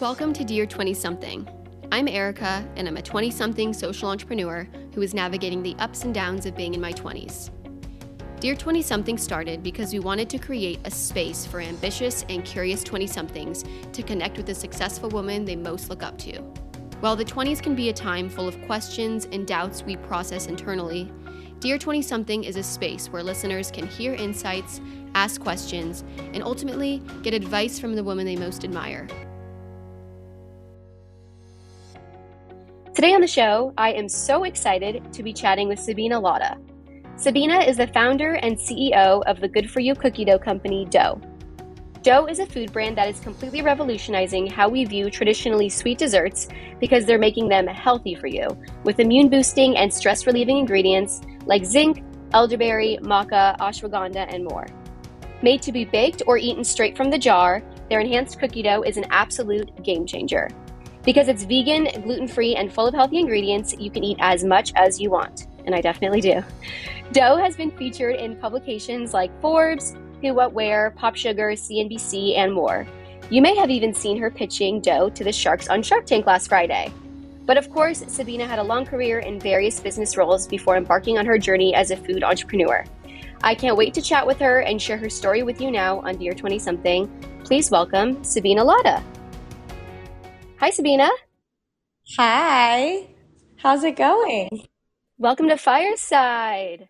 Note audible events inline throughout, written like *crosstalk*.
Welcome to Dear 20 Something. I'm Erica, and I'm a 20 something social entrepreneur who is navigating the ups and downs of being in my 20s. Dear 20 something started because we wanted to create a space for ambitious and curious 20 somethings to connect with the successful woman they most look up to. While the 20s can be a time full of questions and doubts we process internally, Dear 20 something is a space where listeners can hear insights, ask questions, and ultimately get advice from the woman they most admire. Today on the show, I am so excited to be chatting with Sabeena Ladha. Sabeena is the founder and CEO of the good for you cookie dough company DEUX. DEUX is a food brand that is completely revolutionizing how we view traditionally sweet desserts because they're making them healthy for you with immune boosting and stress relieving ingredients like zinc, elderberry, maca, ashwagandha, and more. Made to be baked or eaten straight from the jar, their enhanced cookie dough is an absolute game changer. Because it's vegan, gluten free, and full of healthy ingredients, you can eat as much as you want. And I definitely do. DEUX has been featured in publications like Forbes, Who What Wear, Pop Sugar, CNBC, and more. You may have even seen her pitching DEUX to the Sharks on Shark Tank last Friday. But of course, Sabeena had a long career in various business roles before embarking on her journey as a food entrepreneur. I can't wait to chat with her and share her story with you now on Dear 20 Something. Please welcome Sabeena Ladha. Hi, Sabeena. Hi. How's it going? Welcome to Fireside.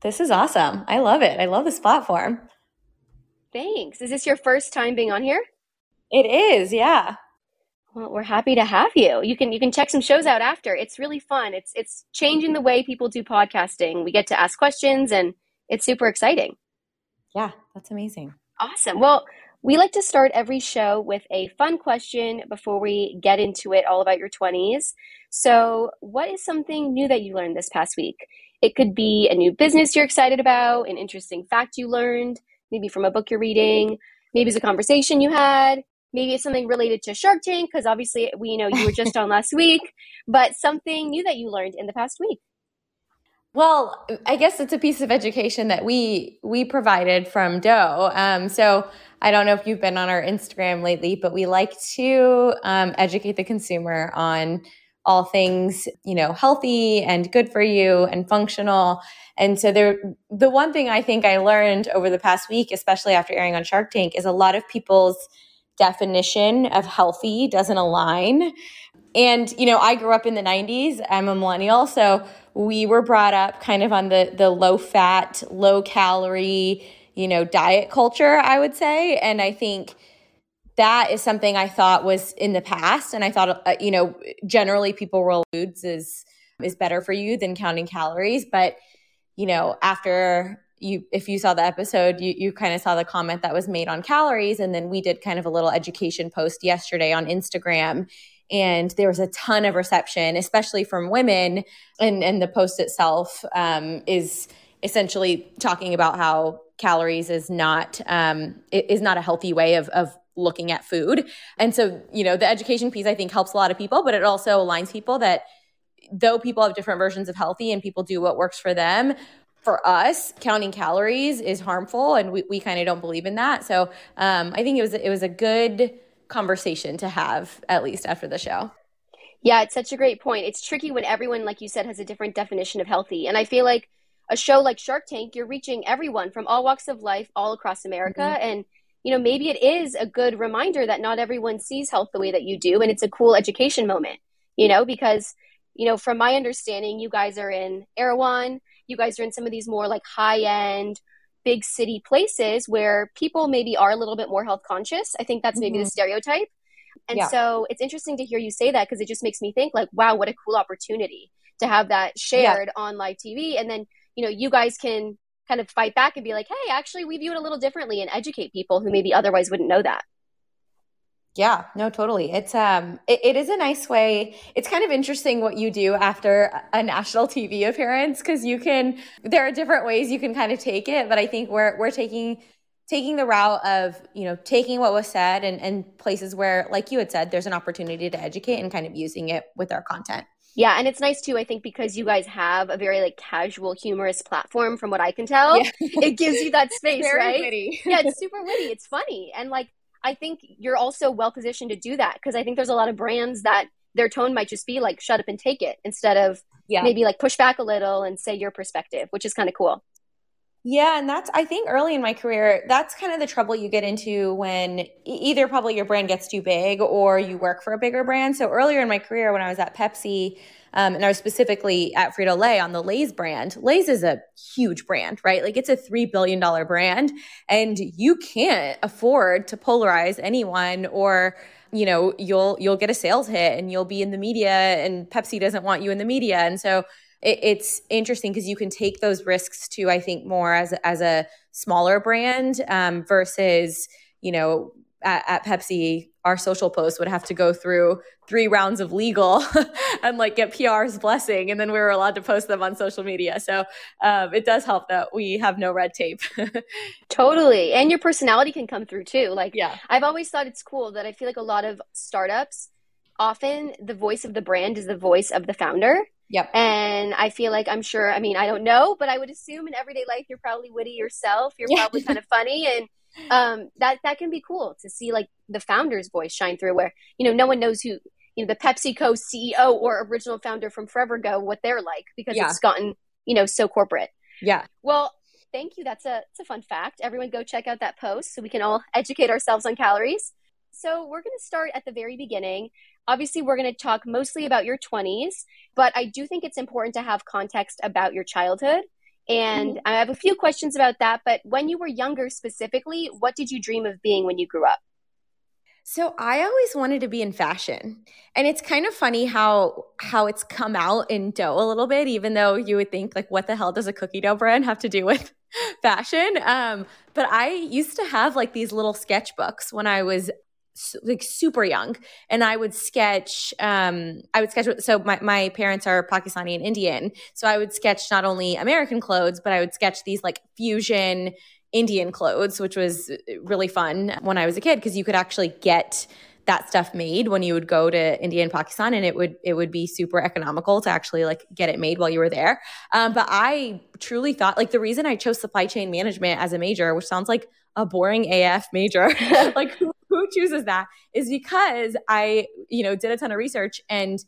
This is awesome. I love it. I love this platform. Thanks. Is this your first time being on here? It is, yeah. Well, we're happy to have you. You can you can check some shows out after. It's really fun. It's it's changing the way people do podcasting. We get to ask questions and it's super exciting. Yeah, that's amazing. Awesome. Well, we like to start every show with a fun question before we get into it all about your 20s. So, what is something new that you learned this past week? It could be a new business you're excited about, an interesting fact you learned, maybe from a book you're reading, maybe it's a conversation you had, maybe it's something related to Shark Tank because obviously we you know you were just *laughs* on last week, but something new that you learned in the past week. Well, I guess it's a piece of education that we we provided from DEUX. Um, so I don't know if you've been on our Instagram lately, but we like to um, educate the consumer on all things you know healthy and good for you and functional. And so there, the one thing I think I learned over the past week, especially after airing on Shark Tank, is a lot of people's definition of healthy doesn't align. And you know, I grew up in the 90s. I'm a millennial, so we were brought up kind of on the the low fat, low calorie, you know, diet culture, I would say. And I think that is something I thought was in the past. And I thought uh, you know, generally people roll foods is is better for you than counting calories, but you know, after you if you saw the episode you you kind of saw the comment that was made on calories. And then we did kind of a little education post yesterday on Instagram. And there was a ton of reception especially from women. And and the post itself um, is essentially talking about how calories is not um, is not a healthy way of of looking at food and so you know the education piece i think helps a lot of people but it also aligns people that though people have different versions of healthy and people do what works for them for us counting calories is harmful and we, we kind of don't believe in that so um, i think it was it was a good conversation to have at least after the show. Yeah, it's such a great point. It's tricky when everyone, like you said, has a different definition of healthy. And I feel like a show like Shark Tank, you're reaching everyone from all walks of life all across America. Mm-hmm. And, you know, maybe it is a good reminder that not everyone sees health the way that you do. And it's a cool education moment, you know, because, you know, from my understanding, you guys are in Erewhon, you guys are in some of these more like high end, big city places where people maybe are a little bit more health conscious. I think that's maybe mm-hmm. the stereotype. And yeah. so it's interesting to hear you say that because it just makes me think like, wow, what a cool opportunity to have that shared yeah. on live TV. And then, you know, you guys can kind of fight back and be like, hey, actually, we view it a little differently and educate people who maybe otherwise wouldn't know that. Yeah, no, totally. It's um it, it is a nice way. It's kind of interesting what you do after a national TV appearance because you can there are different ways you can kind of take it, but I think we're we're taking taking the route of, you know, taking what was said and, and places where, like you had said, there's an opportunity to educate and kind of using it with our content. Yeah, and it's nice too, I think, because you guys have a very like casual, humorous platform from what I can tell. Yeah. *laughs* It gives you that space, right? Witty. yeah, it's *laughs* super witty. It's funny. And like I think you're also well positioned to do that because I think there's a lot of brands that their tone might just be like shut up and take it instead of yeah. maybe like push back a little and say your perspective, which is kind of cool. Yeah, and that's I think early in my career, that's kind of the trouble you get into when either probably your brand gets too big or you work for a bigger brand. So earlier in my career when I was at Pepsi, um, and I was specifically at Frito Lay on the Lay's brand. Lay's is a huge brand, right? Like it's a $3 billion brand, and you can't afford to polarize anyone or you know you'll you'll get a sales hit and you'll be in the media and pepsi doesn't want you in the media and so it, it's interesting because you can take those risks to i think more as, as a smaller brand um, versus you know at, at pepsi our social posts would have to go through three rounds of legal *laughs* and like get PR's blessing, and then we were allowed to post them on social media. So um, it does help that we have no red tape. *laughs* totally, and your personality can come through too. Like, yeah, I've always thought it's cool that I feel like a lot of startups, often the voice of the brand is the voice of the founder. Yep. And I feel like I'm sure, I mean, I don't know, but I would assume in everyday life you're probably witty yourself. You're probably kind of funny and um, that that can be cool to see like the founder's voice shine through where you know no one knows who you know the PepsiCo CEO or original founder from Forever Go what they're like because yeah. it's gotten you know so corporate. Yeah. Well, thank you. That's a it's a fun fact. Everyone go check out that post so we can all educate ourselves on calories. So we're going to start at the very beginning. Obviously, we're going to talk mostly about your 20s, but I do think it's important to have context about your childhood and mm-hmm. I have a few questions about that. But when you were younger specifically, what did you dream of being when you grew up? So I always wanted to be in fashion. And it's kind of funny how how it's come out in DEUX a little bit, even though you would think like what the hell does a cookie dough brand have to do with *laughs* fashion? Um, but I used to have like these little sketchbooks when I was like super young and i would sketch um i would sketch so my, my parents are pakistani and indian so i would sketch not only american clothes but i would sketch these like fusion indian clothes which was really fun when i was a kid because you could actually get that stuff made when you would go to India and Pakistan, and it would it would be super economical to actually like get it made while you were there. Um, but I truly thought like the reason I chose supply chain management as a major, which sounds like a boring AF major, *laughs* like who, who chooses that, is because I you know did a ton of research and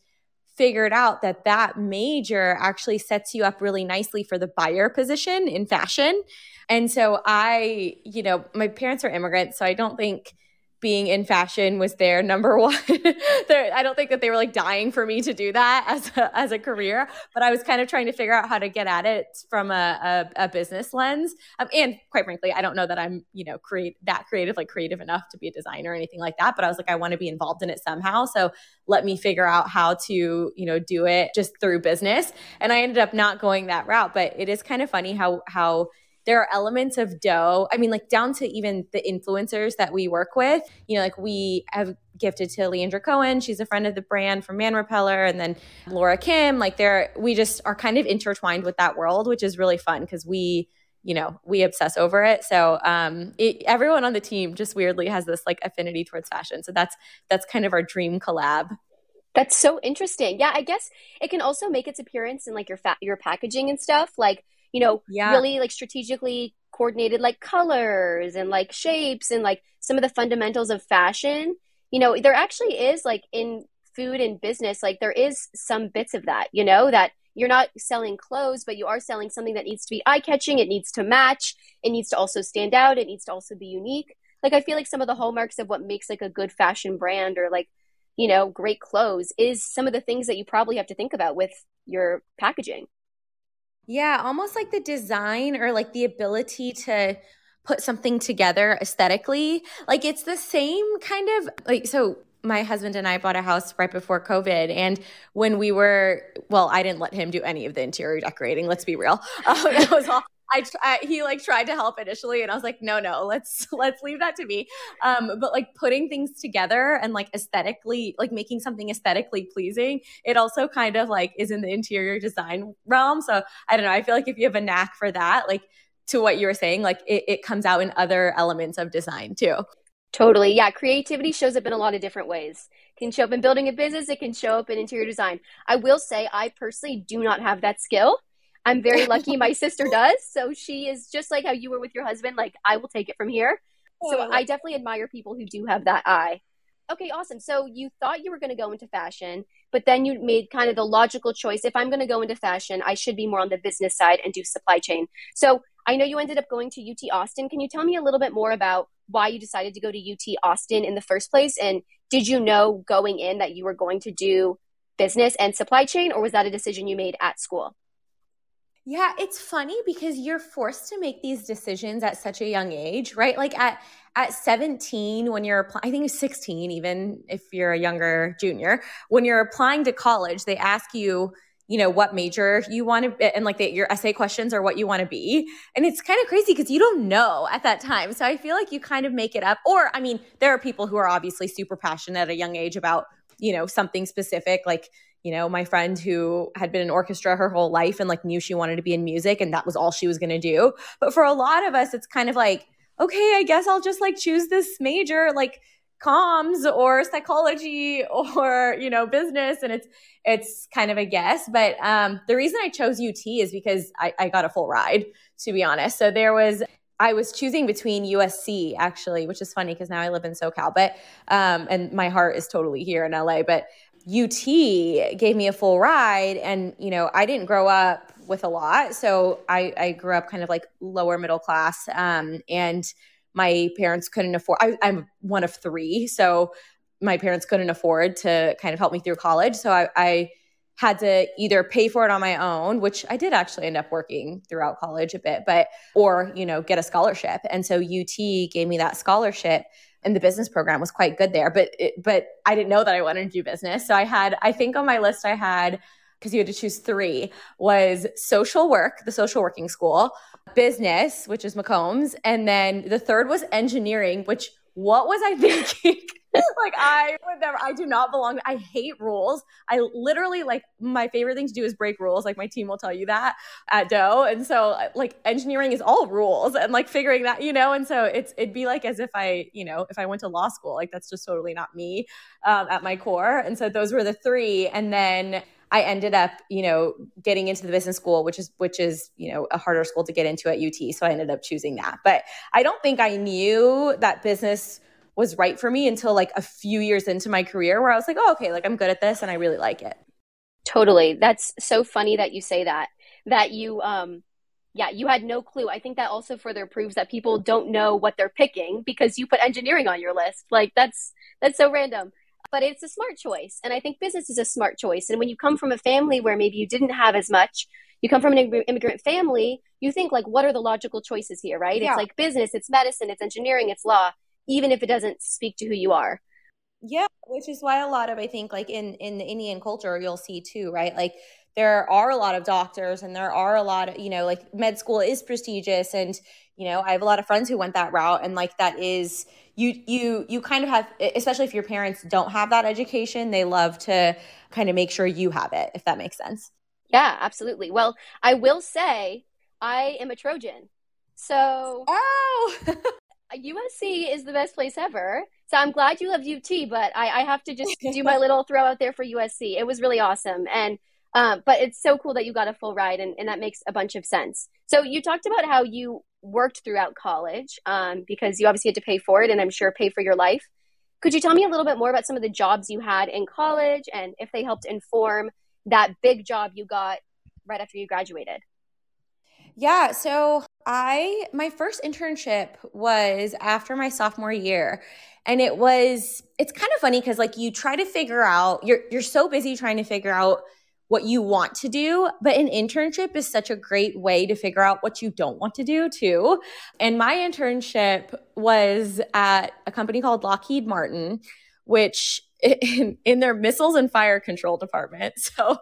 figured out that that major actually sets you up really nicely for the buyer position in fashion. And so I, you know, my parents are immigrants, so I don't think being in fashion was their number *laughs* one. I don't think that they were like dying for me to do that as a, as a career, but I was kind of trying to figure out how to get at it from a, a, a business lens. Um, and quite frankly, I don't know that I'm, you know, create that creative, like creative enough to be a designer or anything like that. But I was like, I want to be involved in it somehow. So let me figure out how to, you know, do it just through business. And I ended up not going that route, but it is kind of funny how, how, there are elements of DEUX. I mean, like down to even the influencers that we work with. You know, like we have gifted to Leandra Cohen. She's a friend of the brand from Man Repeller, and then Laura Kim. Like they're we just are kind of intertwined with that world, which is really fun because we you know we obsess over it so um it, everyone on the team just weirdly has this like affinity towards fashion so that's that's kind of our dream collab that's so interesting yeah i guess it can also make its appearance in like your fat your packaging and stuff like you know, yeah. really like strategically coordinated like colors and like shapes and like some of the fundamentals of fashion. You know, there actually is like in food and business, like there is some bits of that, you know, that you're not selling clothes, but you are selling something that needs to be eye catching. It needs to match. It needs to also stand out. It needs to also be unique. Like, I feel like some of the hallmarks of what makes like a good fashion brand or like, you know, great clothes is some of the things that you probably have to think about with your packaging. Yeah, almost like the design or like the ability to put something together aesthetically. Like it's the same kind of like so my husband and I bought a house right before COVID. And when we were, well, I didn't let him do any of the interior decorating. Let's be real. *laughs* Um, it was all, I, I, he like tried to help initially, and I was like, no, no, let's *laughs* let's leave that to me. Um, but like putting things together and like aesthetically, like making something aesthetically pleasing, it also kind of like is in the interior design realm. So I don't know. I feel like if you have a knack for that, like to what you were saying, like it, it comes out in other elements of design too. Totally. Yeah. Creativity shows up in a lot of different ways. It can show up in building a business. It can show up in interior design. I will say, I personally do not have that skill. I'm very *laughs* lucky my sister does. So she is just like how you were with your husband, like, I will take it from here. So oh. I definitely admire people who do have that eye. Okay, awesome. So you thought you were going to go into fashion, but then you made kind of the logical choice. If I'm going to go into fashion, I should be more on the business side and do supply chain. So I know you ended up going to UT Austin. Can you tell me a little bit more about why you decided to go to UT Austin in the first place? And did you know going in that you were going to do business and supply chain, or was that a decision you made at school? Yeah, it's funny because you're forced to make these decisions at such a young age, right? Like at at 17 when you're applying, I think 16 even if you're a younger junior, when you're applying to college, they ask you, you know, what major you want to and like the, your essay questions are what you want to be. And it's kind of crazy because you don't know at that time. So I feel like you kind of make it up or I mean, there are people who are obviously super passionate at a young age about, you know, something specific like you know, my friend who had been in orchestra her whole life and like knew she wanted to be in music and that was all she was going to do. But for a lot of us, it's kind of like, okay, I guess I'll just like choose this major, like comms or psychology or, you know, business. And it's, it's kind of a guess. But um, the reason I chose UT is because I, I got a full ride, to be honest. So there was, I was choosing between USC actually, which is funny because now I live in SoCal, but um, and my heart is totally here in LA. But UT gave me a full ride and you know I didn't grow up with a lot. So I, I grew up kind of like lower middle class um, and my parents couldn't afford I, I'm one of three. So my parents couldn't afford to kind of help me through college. So I, I had to either pay for it on my own which I did actually end up working throughout college a bit but or you know get a scholarship. And so UT gave me that scholarship and the business program was quite good there. But it, but I didn't know that I wanted to do business. So I had I think on my list I had because you had to choose three was social work, the social working school, business, which is McCombs, and then the third was engineering, which what was I *laughs* thinking? *laughs* like I would never I do not belong. I hate rules. I literally like my favorite thing to do is break rules. Like my team will tell you that at DEUX. And so like engineering is all rules and like figuring that, you know, and so it's it'd be like as if I, you know, if I went to law school, like that's just totally not me um, at my core. And so those were the three. And then I ended up, you know, getting into the business school, which is which is, you know, a harder school to get into at UT. So I ended up choosing that. But I don't think I knew that business was right for me until like a few years into my career where I was like, oh, okay, like I'm good at this and I really like it. Totally. That's so funny that you say that. That you um yeah, you had no clue. I think that also further proves that people don't know what they're picking because you put engineering on your list. Like that's that's so random. But it's a smart choice. And I think business is a smart choice. And when you come from a family where maybe you didn't have as much, you come from an immigrant family, you think like what are the logical choices here, right? Yeah. It's like business, it's medicine, it's engineering, it's law even if it doesn't speak to who you are. Yeah, which is why a lot of I think like in in the Indian culture you'll see too, right? Like there are a lot of doctors and there are a lot of, you know, like med school is prestigious and you know, I have a lot of friends who went that route and like that is you you you kind of have especially if your parents don't have that education, they love to kind of make sure you have it if that makes sense. Yeah, absolutely. Well, I will say I am a Trojan. So Oh *laughs* USC is the best place ever. So I'm glad you love UT, but I, I have to just do my *laughs* little throw out there for USC. It was really awesome. And um, but it's so cool that you got a full ride, and, and that makes a bunch of sense. So you talked about how you worked throughout college um, because you obviously had to pay for it, and I'm sure pay for your life. Could you tell me a little bit more about some of the jobs you had in college, and if they helped inform that big job you got right after you graduated? Yeah, so I my first internship was after my sophomore year. And it was it's kind of funny cuz like you try to figure out you're you're so busy trying to figure out what you want to do, but an internship is such a great way to figure out what you don't want to do too. And my internship was at a company called Lockheed Martin, which *laughs* in, in their missiles and fire control department. *laughs* So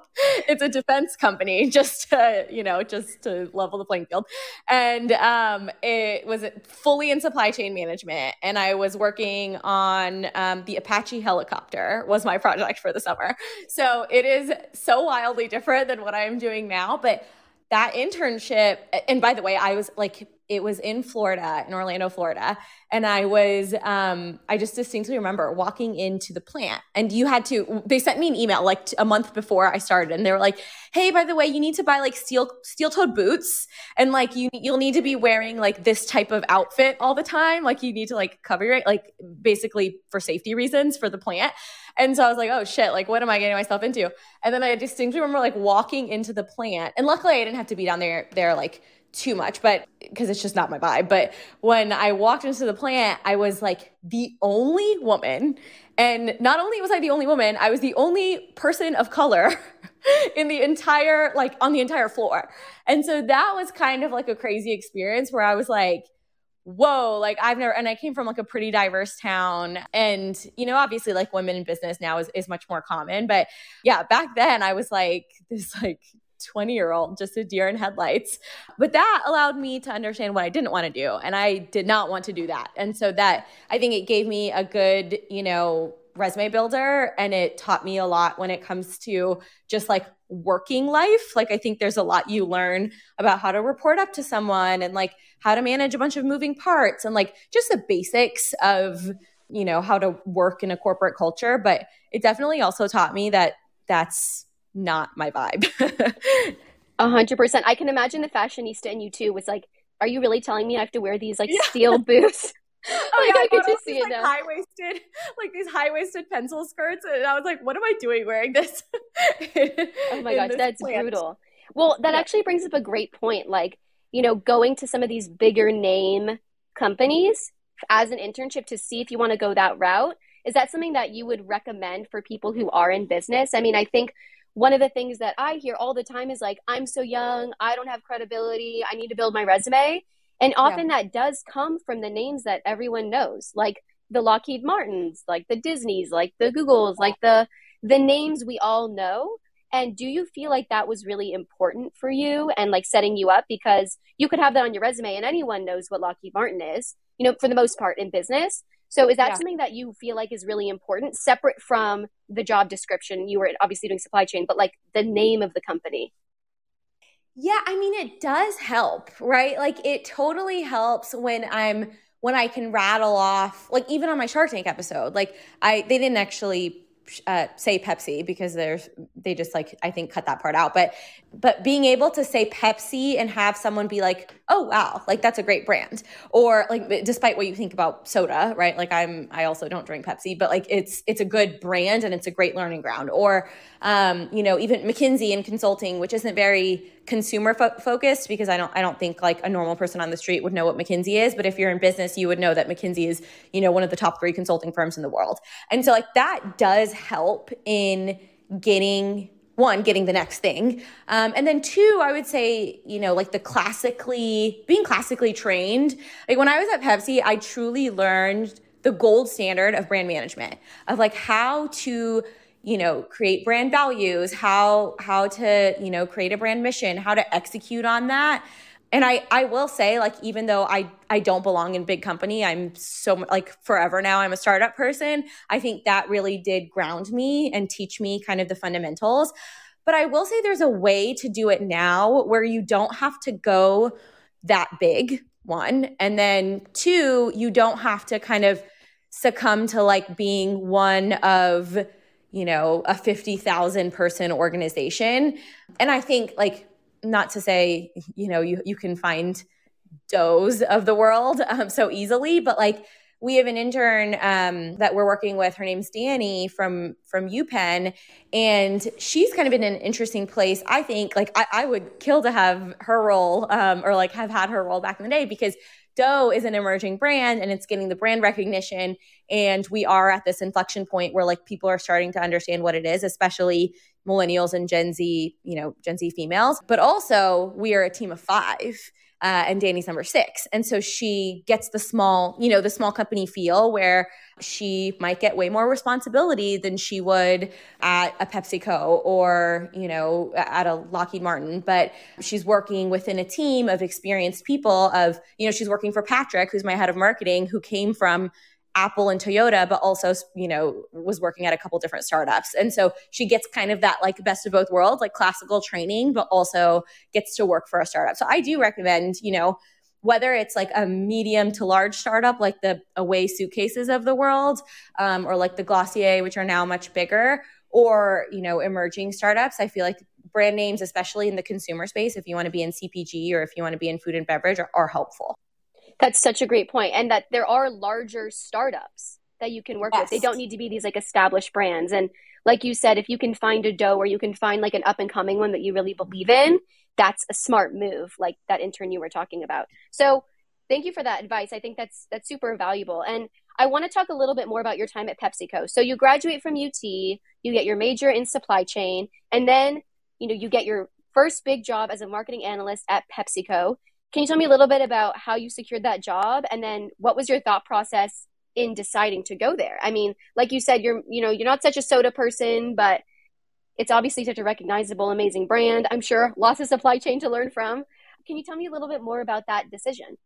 it's a defense company *laughs* just to, you know, just to level the playing field. And um, it was fully in supply chain management. And I was working on um, the Apache helicopter was my project for the summer. So it is so wildly different than what I'm doing now. But that internship, and by the way, I was like it was in Florida, in Orlando, Florida. And I was, um, I just distinctly remember walking into the plant and you had to, they sent me an email like a month before I started and they were like, Hey, by the way, you need to buy like steel, steel toed boots. And like, you, you'll need to be wearing like this type of outfit all the time. Like you need to like cover your, like basically for safety reasons for the plant. And so I was like, oh shit, like what am I getting myself into? And then I distinctly remember like walking into the plant and luckily I didn't have to be down there, there like, too much, but because it's just not my vibe. But when I walked into the plant, I was like the only woman. And not only was I the only woman, I was the only person of color *laughs* in the entire, like on the entire floor. And so that was kind of like a crazy experience where I was like, whoa, like I've never, and I came from like a pretty diverse town. And, you know, obviously like women in business now is, is much more common. But yeah, back then I was like this like 20 year old, just a deer in headlights. But that allowed me to understand what I didn't want to do. And I did not want to do that. And so that I think it gave me a good, you know, resume builder and it taught me a lot when it comes to just like working life. Like I think there's a lot you learn about how to report up to someone and like how to manage a bunch of moving parts and like just the basics of, you know, how to work in a corporate culture, but it definitely also taught me that that's not my vibe. A hundred percent. I can imagine the fashionista in you too was like, are you really telling me I have to wear these like yeah. steel *laughs* boots? oh like, yeah, I could just see it like, now. High waisted, like these high waisted pencil skirts, and I was like, "What am I doing wearing this?" oh my *laughs* gosh, that's plant. brutal. Well, that yeah. actually brings up a great point. Like, you know, going to some of these bigger name companies as an internship to see if you want to go that route. Is that something that you would recommend for people who are in business? I mean, I think one of the things that I hear all the time is like, I'm so young, I don't have credibility, I need to build my resume. And often yeah. that does come from the names that everyone knows, like the Lockheed Martins, like the Disneys, like the Googles, like the the names we all know. And do you feel like that was really important for you and like setting you up because you could have that on your resume and anyone knows what Lockheed Martin is, you know, for the most part in business. So is that yeah. something that you feel like is really important, separate from the job description? You were obviously doing supply chain, but like the name of the company. Yeah, I mean it does help, right? Like it totally helps when I'm when I can rattle off like even on my Shark Tank episode. Like I they didn't actually uh, say Pepsi because there's they just like I think cut that part out. But but being able to say Pepsi and have someone be like, oh wow, like that's a great brand, or like despite what you think about soda, right? Like I'm I also don't drink Pepsi, but like it's it's a good brand and it's a great learning ground. Or um, you know even McKinsey in consulting, which isn't very consumer fo- focused because I don't I don't think like a normal person on the street would know what McKinsey is, but if you're in business, you would know that McKinsey is, you know, one of the top 3 consulting firms in the world. And so like that does help in getting one getting the next thing. Um, and then two i would say you know like the classically being classically trained like when i was at pepsi i truly learned the gold standard of brand management of like how to you know create brand values how how to you know create a brand mission how to execute on that and i i will say like even though i i don't belong in big company i'm so like forever now i'm a startup person i think that really did ground me and teach me kind of the fundamentals but i will say there's a way to do it now where you don't have to go that big one and then two you don't have to kind of succumb to like being one of you know, a 50,000 person organization. And I think like not to say, you know, you you can find does of the world um, so easily, but like we have an intern um, that we're working with. Her name's Danny from from UPenn, and she's kind of in an interesting place. I think like I, I would kill to have her role um, or like have had her role back in the day because DEUX is an emerging brand and it's getting the brand recognition. And we are at this inflection point where like people are starting to understand what it is, especially millennials and Gen Z, you know, Gen Z females. But also, we are a team of five uh, and Danny's number six. And so she gets the small, you know, the small company feel where she might get way more responsibility than she would at a PepsiCo or, you know, at a Lockheed Martin. But she's working within a team of experienced people of, you know, she's working for Patrick, who's my head of marketing, who came from Apple and Toyota, but also, you know, was working at a couple different startups. And so she gets kind of that like best of both worlds, like classical training, but also gets to work for a startup. So I do recommend, you know, whether it's like a medium to large startup like the away suitcases of the world um, or like the glossier which are now much bigger or you know emerging startups i feel like brand names especially in the consumer space if you want to be in cpg or if you want to be in food and beverage are, are helpful that's such a great point and that there are larger startups that you can work yes. with. They don't need to be these like established brands and like you said if you can find a DEUX or you can find like an up and coming one that you really believe in that's a smart move like that intern you were talking about. So thank you for that advice. I think that's that's super valuable and i want to talk a little bit more about your time at pepsico. So you graduate from ut you get your major in supply chain and then you know you get your first big job as a marketing analyst at pepsico can you tell me a little bit about how you secured that job and then what was your thought process in deciding to go there i mean like you said you're you know you're not such a soda person but it's obviously such a recognizable, amazing brand. I'm sure lots of supply chain to learn from. Can you tell me a little bit more about that decision?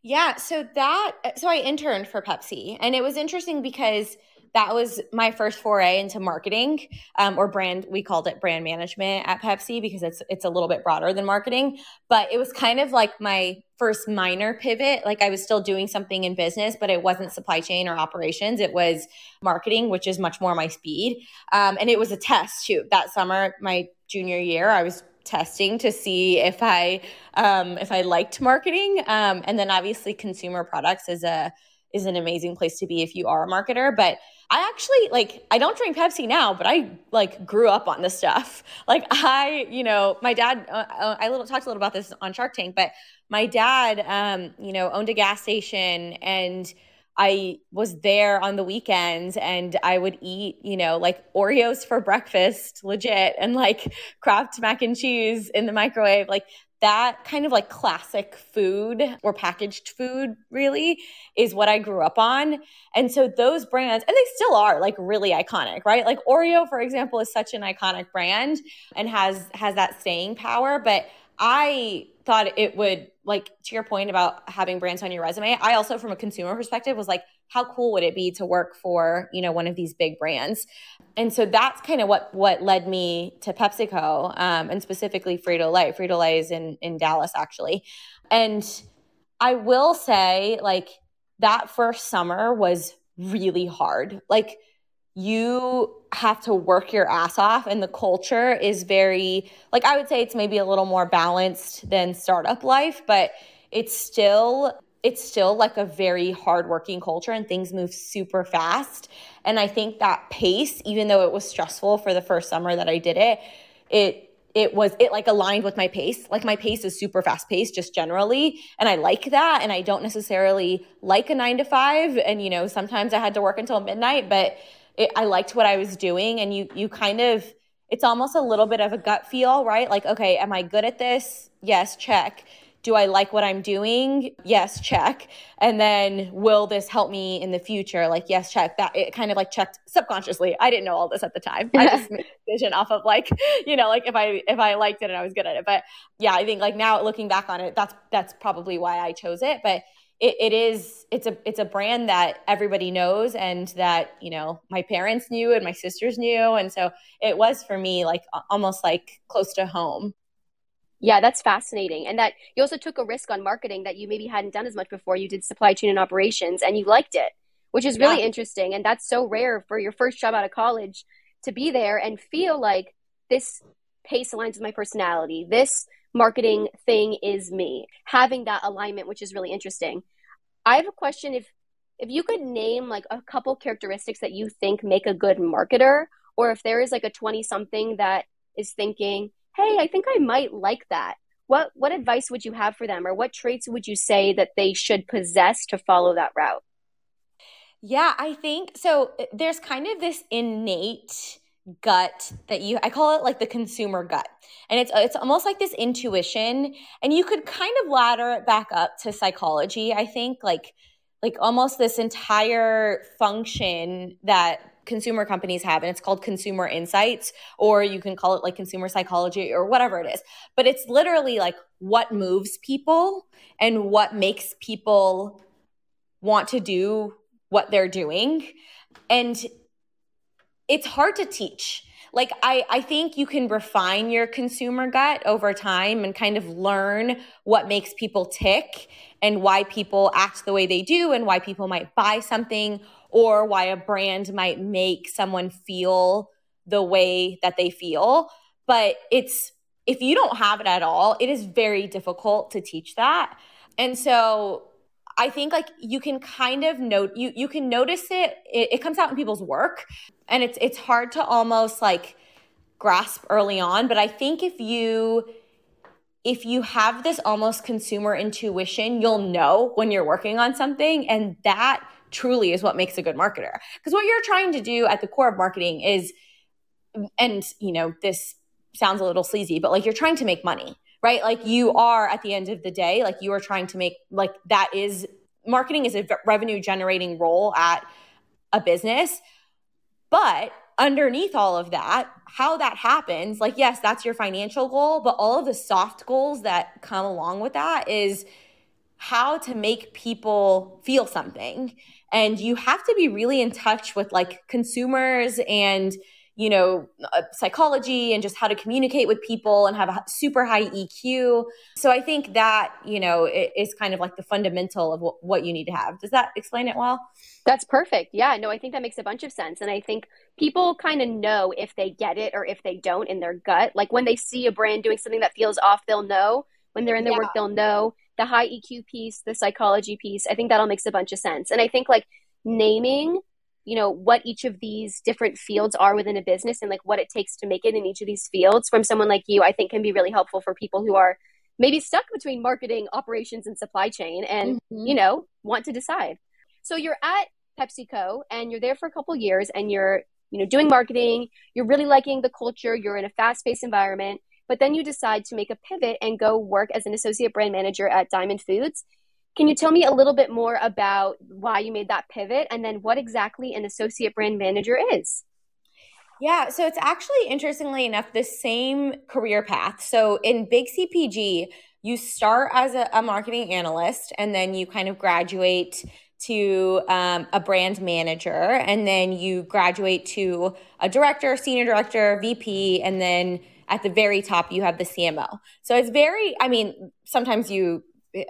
Yeah, so that so I interned for Pepsi, and it was interesting because that was my first foray into marketing um, or brand we called it brand management at pepsi because it's it's a little bit broader than marketing. But it was kind of like my first minor pivot. Like i was still doing something in business but it wasn't supply chain or operations. It was marketing which is much more my speed. Um, and it was a test too that summer my junior year. I was testing to see if i um, if i liked marketing. Um, and then obviously consumer products is a is an amazing place to be if you are a marketer. But I actually like I don't drink Pepsi now, but I like grew up on this stuff. *laughs* Like I, you know, my dad. Uh, uh, I little talked a little about this on Shark Tank, but my dad, um, you know, owned a gas station and. I was there on the weekends and I would eat, you know, like Oreos for breakfast, legit, and like *laughs* Kraft mac and cheese in the microwave. Like that kind of like classic food or packaged food really is what I grew up on. And so those brands, and they still are like really iconic, right? Like Oreo, for example, is such an iconic brand and has has that staying power. But I thought it would like to your point about having brands on your resume. I also, from a consumer perspective, was like, how cool would it be to work for you know one of these big brands? And so that's kind of what what led me to pepsico um, and specifically frito-lay. Frito-lay is in in dallas actually. And i will say like that first summer was really hard. Like you have to work your ass off and the culture is very like i would say it's maybe a little more balanced than startup life but it's still it's still like a very hardworking culture and things move super fast. And I think that pace, even though it was stressful for the first summer that I did it, it it was it like aligned with my pace like my pace is super fast paced just generally and i like that and i don't necessarily like a nine to five and you know sometimes i had to work until midnight but it, i liked what i was doing and you you kind of it's almost a little bit of a gut feel right like okay am i good at this yes check do I like what I'm doing? Yes, check. And then will this help me in the future? Like, yes, check. That it kind of like checked subconsciously. I didn't know all this at the time. I just made a decision off of like, *laughs* you know, like if I if I liked it and I was good at it. But yeah, I think like now looking back on it, that's that's probably why I chose it. But it, it is it's a it's a brand that everybody knows and that you know my parents knew and my sisters knew and so it was for me like almost like close to home yeah, that's fascinating. And that you also took a risk on marketing that you maybe hadn't done as much before. You did supply chain and operations and you liked it, which is really yeah. interesting. And that's so rare for your first job out of college to be there and feel like this pace aligns with my personality. This marketing thing is me. Having that alignment, which is really interesting. I have a question if if you could name like a couple characteristics that you think make a good marketer or if there is like a 20 something that is thinking hey, I think I might like that. What what advice would you have for them or what traits would you say that they should possess to follow that route? Yeah, I think so there's kind of this innate gut that you I call it like the consumer gut. And it's it's almost like this intuition and you could kind of ladder it back up to psychology, I think, like like almost this entire function that consumer companies have and it's called consumer insights or you can call it like consumer psychology or whatever it is but it's literally like what moves people and what makes people want to do what they're doing and it's hard to teach like I, I think you can refine your consumer gut over time and kind of learn what makes people tick and why people act the way they do and why people might buy something or why a brand might make someone feel the way that they feel. But it's if you don't have it at all, it is very difficult to teach that. And so I think like you can kind of note you you can notice it, it it comes out in people's work and it's it's hard to almost like grasp early on, but I think if you if you have this almost consumer intuition, you'll know when you're working on something and that truly is what makes a good marketer. Because what you're trying to do at the core of marketing is and you know, this sounds a little sleazy, but like you're trying to make money right? Like you are at the end of the day, like you are trying to make, like that is marketing is a revenue generating role at a business. But underneath all of that, how that happens, like, yes, that's your financial goal, but all of the soft goals that come along with that is how to make people feel something. And you have to be really in touch with like consumers and you know, uh, psychology and just how to communicate with people and have a super high EQ. So I think that, you know, is kind of like the fundamental of what, what you need to have. Does that explain it well? That's perfect. Yeah, no, I think that makes a bunch of sense. And I think people kind of know if they get it or if they don't in their gut. Like when they see a brand doing something that feels off, they'll know. When they're in their yeah. work, they'll know. The high EQ piece, the psychology piece, I think that all makes a bunch of sense. And I think like naming you know what each of these different fields are within a business and like what it takes to make it in each of these fields from someone like you i think can be really helpful for people who are maybe stuck between marketing operations and supply chain and mm-hmm. you know want to decide so you're at pepsico and you're there for a couple years and you're you know doing marketing you're really liking the culture you're in a fast-paced environment but then you decide to make a pivot and go work as an associate brand manager at diamond foods can you tell me a little bit more about why you made that pivot and then what exactly an associate brand manager is? Yeah, so it's actually interestingly enough the same career path. So in big CPG, you start as a, a marketing analyst and then you kind of graduate to um, a brand manager and then you graduate to a director, senior director, VP, and then at the very top you have the CMO. So it's very, I mean, sometimes you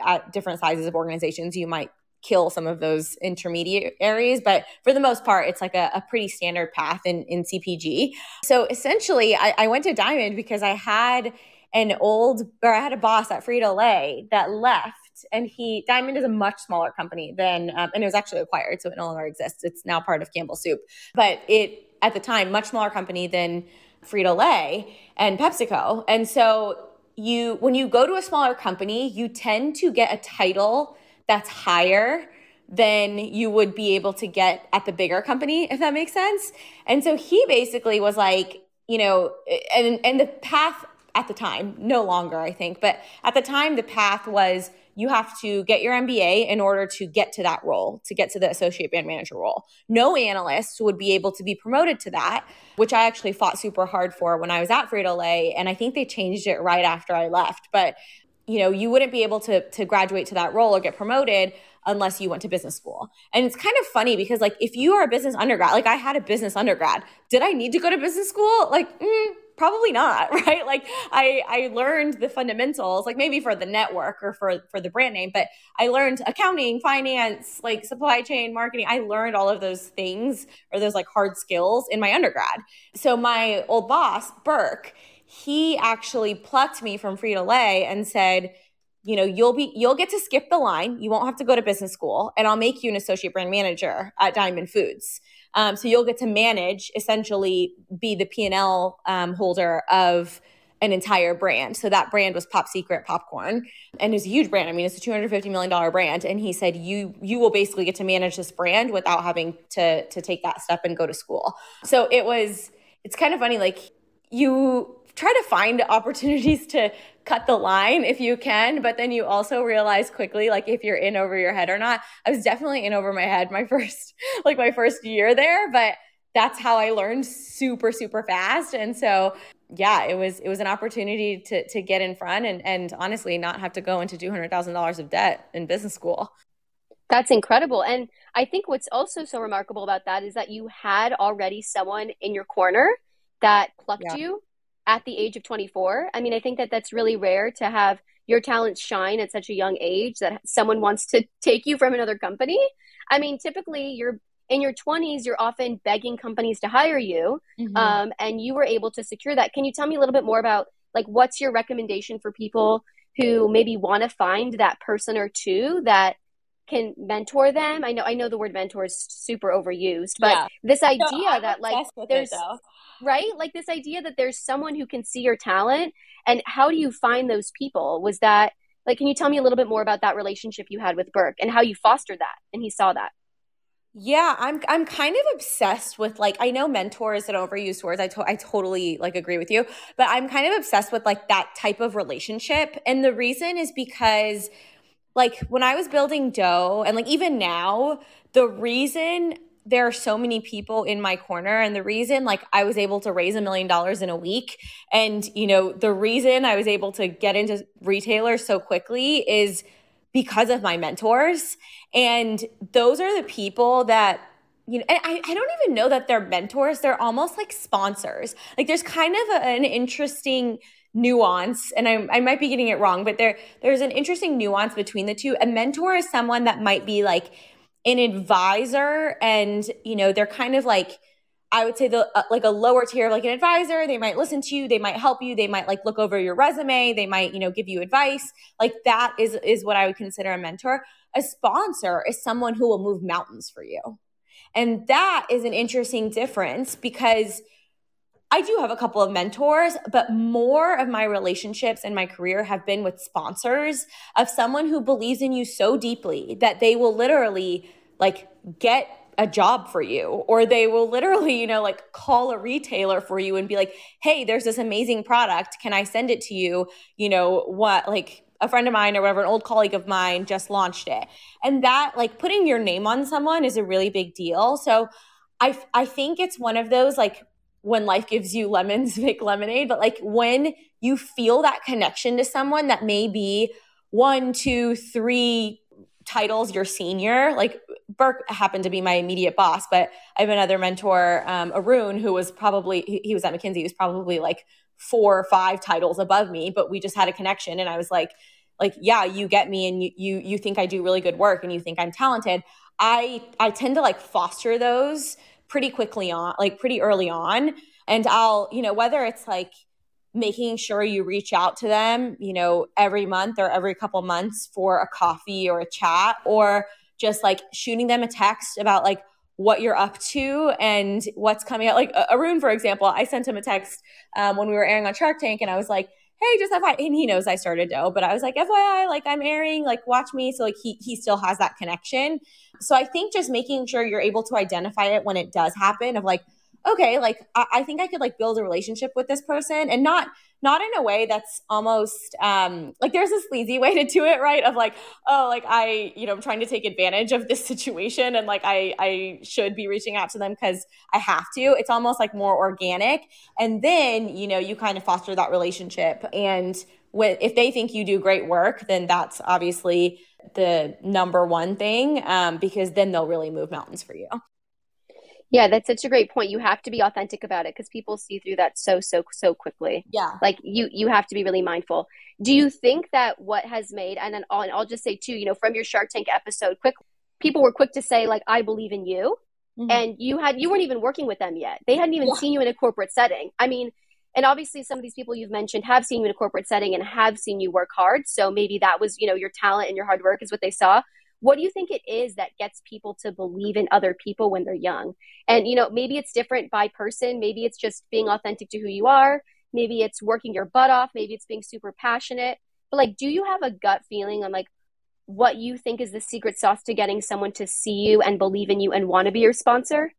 at different sizes of organizations, you might kill some of those intermediaries but for the most part it's like a, a pretty standard path in, in cpg so essentially I, I, went to diamond because i had an old or i had a boss at frito-lay that left and he diamond is a much smaller company than um, and it was actually acquired so it no longer exists. It's now part of campbell soup. But it at the time much smaller company than frito-lay and pepsico. And so you when you go to a smaller company, you tend to get a title that's higher than you would be able to get at the bigger company, if that makes sense. And so he basically was like, you know, and and the path at the time, no longer, I think, but at the time the path was you have to get your MBA in order to get to that role, to get to the associate brand manager role. No analyst would be able to be promoted to that, which I actually fought super hard for when I was at Frito Lay. And I think they changed it right after I left. But you know, you wouldn't be able to to graduate to that role or get promoted unless you went to business school. And it's kind of funny because like if you are a business undergrad, like I had a business undergrad, did I need to go to business school? Like mm, probably not *laughs* right? Like i i learned the fundamentals like maybe for the network or for for the brand name but i learned accounting finance like supply chain marketing. I learned all of those things or those like hard skills in my undergrad. So my old boss burke he actually plucked me from frito lay and said you know you'll be you'll get to skip the line. You won't have to go to business school and i'll make you an associate brand manager at diamond foods um, so you'll get to manage, essentially, be the P and L um, holder of an entire brand. So that brand was Pop Secret Popcorn, and it's a huge brand. I mean, it's a two hundred fifty million dollar brand. And he said, "You you will basically get to manage this brand without having to to take that step and go to school." So it was. It's kind of funny, like you try to find opportunities to cut the line if you can but then you also realize quickly like if you're in over your head or not i was definitely in over my head my *laughs* first like my first year there but that's how i learned super super fast and so yeah it was it was an opportunity to to get in front and and honestly not have to go into $200000 of debt in business school that's incredible. And I think what's also so remarkable about that is that you had already someone in your corner that plucked yeah. you at the age of 24. I mean, I think that that's really rare to have your talents shine at such a young age that someone wants to take you from another company. I mean, typically you're in your 20s, you're often begging companies to hire you, mm-hmm. um, and you were able to secure that. Can you tell me a little bit more about like what's your recommendation for people who maybe want to find that person or two that can mentor them? I know I know the word mentor is super overused, but yeah. this idea no, that like there's it, right like this idea that there's someone who can see your talent and how do you find those people was that like can you tell me a little bit more about that relationship you had with burke and how you fostered that and he saw that yeah, I'm I'm kind of obsessed with like I know mentor is an overused word. I to- I totally like agree with you, but I'm kind of obsessed with like that type of relationship. And the reason is because like when I was building DEUX and like even now, the reason there are so many people in my corner and the reason like i was able to raise a million dollars in a week and you know the reason i was able to get into retailers so quickly is because of my mentors. And those are the people that you know I, I don't even know that they're mentors they're almost like sponsors. Like there's kind of a, an interesting nuance and I, I might be getting it wrong but there there's an interesting nuance between the two. A mentor is someone that might be like an advisor and you know they're kind of like i would say the uh, like a lower tier like an advisor. They might listen to you. They might help you. They might like look over your resume. They might you know give you advice. Like that is is what i would consider a mentor. A sponsor is someone who will move mountains for you. And that is an interesting difference because I do have a couple of mentors, but more of my relationships and my career have been with sponsors of someone who believes in you so deeply that they will literally like get a job for you or they will literally you know like call a retailer for you and be like hey there's this amazing product. Can i send it to you? You know what like a friend of mine or whatever an old colleague of mine just launched it. And that like putting your name on someone is a really big deal. So i i think it's one of those like when life gives you lemons *laughs* make lemonade but like when you feel that connection to someone that may be one two three titles your senior like burke happened to be my immediate boss but i have another mentor um, arun who was probably he, he was at mckinsey he was probably like four or five titles above me but we just had a connection and i was like like yeah you get me and you you you think i do really good work and you think i'm talented. I i tend to like foster those pretty quickly on like pretty early on and i'll you know whether it's like making sure you reach out to them, you know, every month or every couple months for a coffee or a chat or just like shooting them a text about like what you're up to and what's coming out. Like Arun, for example, I sent him a text um, when we were airing on Shark Tank and I was like, hey, just FYI, and he knows I started DEUX, but I was like, FYI, like I'm airing, like watch me. So like he he still has that connection. So I think just making sure you're able to identify it when it does happen of like, okay, like I, I, think I could like build a relationship with this person and not not in a way that's almost um like there's a sleazy way to do it, right? Of like, oh, like I, you know, I'm trying to take advantage of this *laughs* situation and like I I should be reaching out to them because I have to. It's almost like more organic. And then, you know, you kind of foster that relationship. And when if they think you do great work, then that's obviously the number one thing um, because then they'll really move mountains for you. Yeah, that's such a great point. You have to be authentic about it because people see through that so so so quickly. Yeah, like you you have to be really mindful. Do you think that what has made and then I'll, and I'll just say too, you know, from your Shark Tank episode, quick people were quick to say like I believe in you, mm-hmm. and you had you weren't even working with them yet. They hadn't even yeah. seen you in a corporate setting. I mean, and obviously some of these people you've mentioned have seen you in a corporate setting and have seen you work hard. So maybe that was you know your talent and your hard work is what they saw what do you think it is that gets people to believe in other people when they're young? And you know maybe it's different by person. Maybe it's just being authentic to who you are. Maybe it's working your butt off. Maybe it's being super passionate. But like do you have a gut feeling on like what you think is the secret sauce to getting someone to see you and believe in you and want to be your sponsor?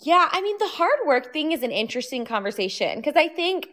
Yeah i mean the hard work thing is an interesting conversation because i think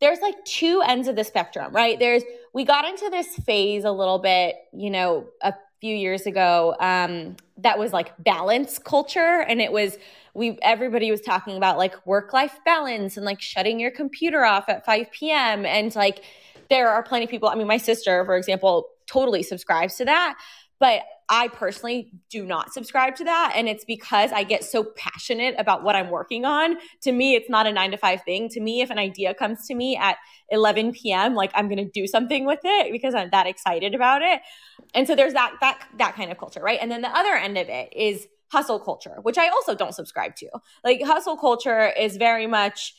there's like two ends of the spectrum, right? There's we got into this phase a little bit, you know, a few years ago um, that was like balance culture. And it was we everybody was talking about like work life balance and like shutting your computer off at 5 p.m and like there are plenty of people i mean my sister for example totally subscribes to that. But I personally do not subscribe to that. And it's because I get so passionate about what I'm working on. To me, it's not a nine to five thing. To me, if an idea comes to me at 11 p.m., like I'm going to do something with it because I'm that excited about it. And so there's that, that, that kind of culture, right? And then the other end of it is hustle culture, which I also don't subscribe to. Like hustle culture is very much,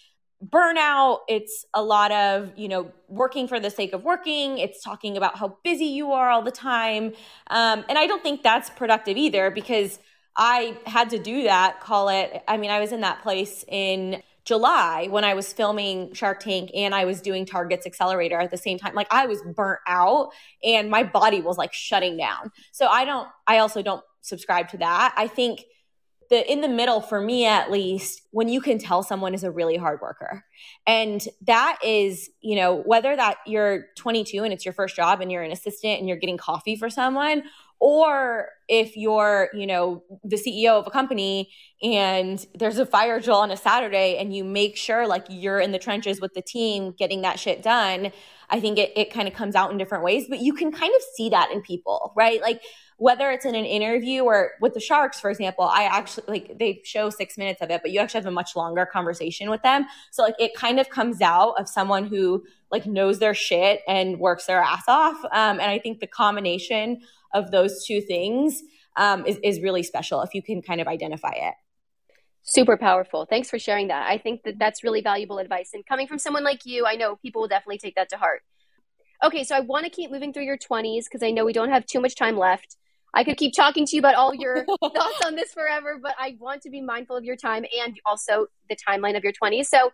burnout it's a lot of you know working for the sake of working it's talking about how busy you are all the time. Um, and i don't think that's productive either because i had to do that call it i mean i was in that place in july when i was filming shark tank and i was doing targets accelerator at the same time. Like i was burnt out and my body was like shutting down. So i don't i also don't subscribe to that. I think the in the middle for me at least when you can tell someone is a really hard worker. And that is you know whether that you're 22 and it's your first job and you're an assistant and you're getting coffee for someone or if you're you know the ceo of a company and there's a fire drill on a saturday and you make sure like you're in the trenches with the team getting that shit done i think it, it kind of comes out in different ways but you can kind of see that in people right? Like whether it's in an interview or with the sharks for example i actually like they show six minutes of it but you actually have a much longer conversation with them. So like it kind of comes out of someone who like knows their shit and works their ass off um, and i think the combination of those two things um, is, is really special if you can kind of identify it super powerful. Thanks for sharing that. I think that mm-hmm. that's really valuable advice. And coming from someone like you i know people will definitely take that to heart. Okay so i want to keep moving through your 20s because i know we don't have too much time left. I could keep talking to you about all your *laughs* thoughts on this forever, but I want to be mindful of your time and also the timeline of your 20s. So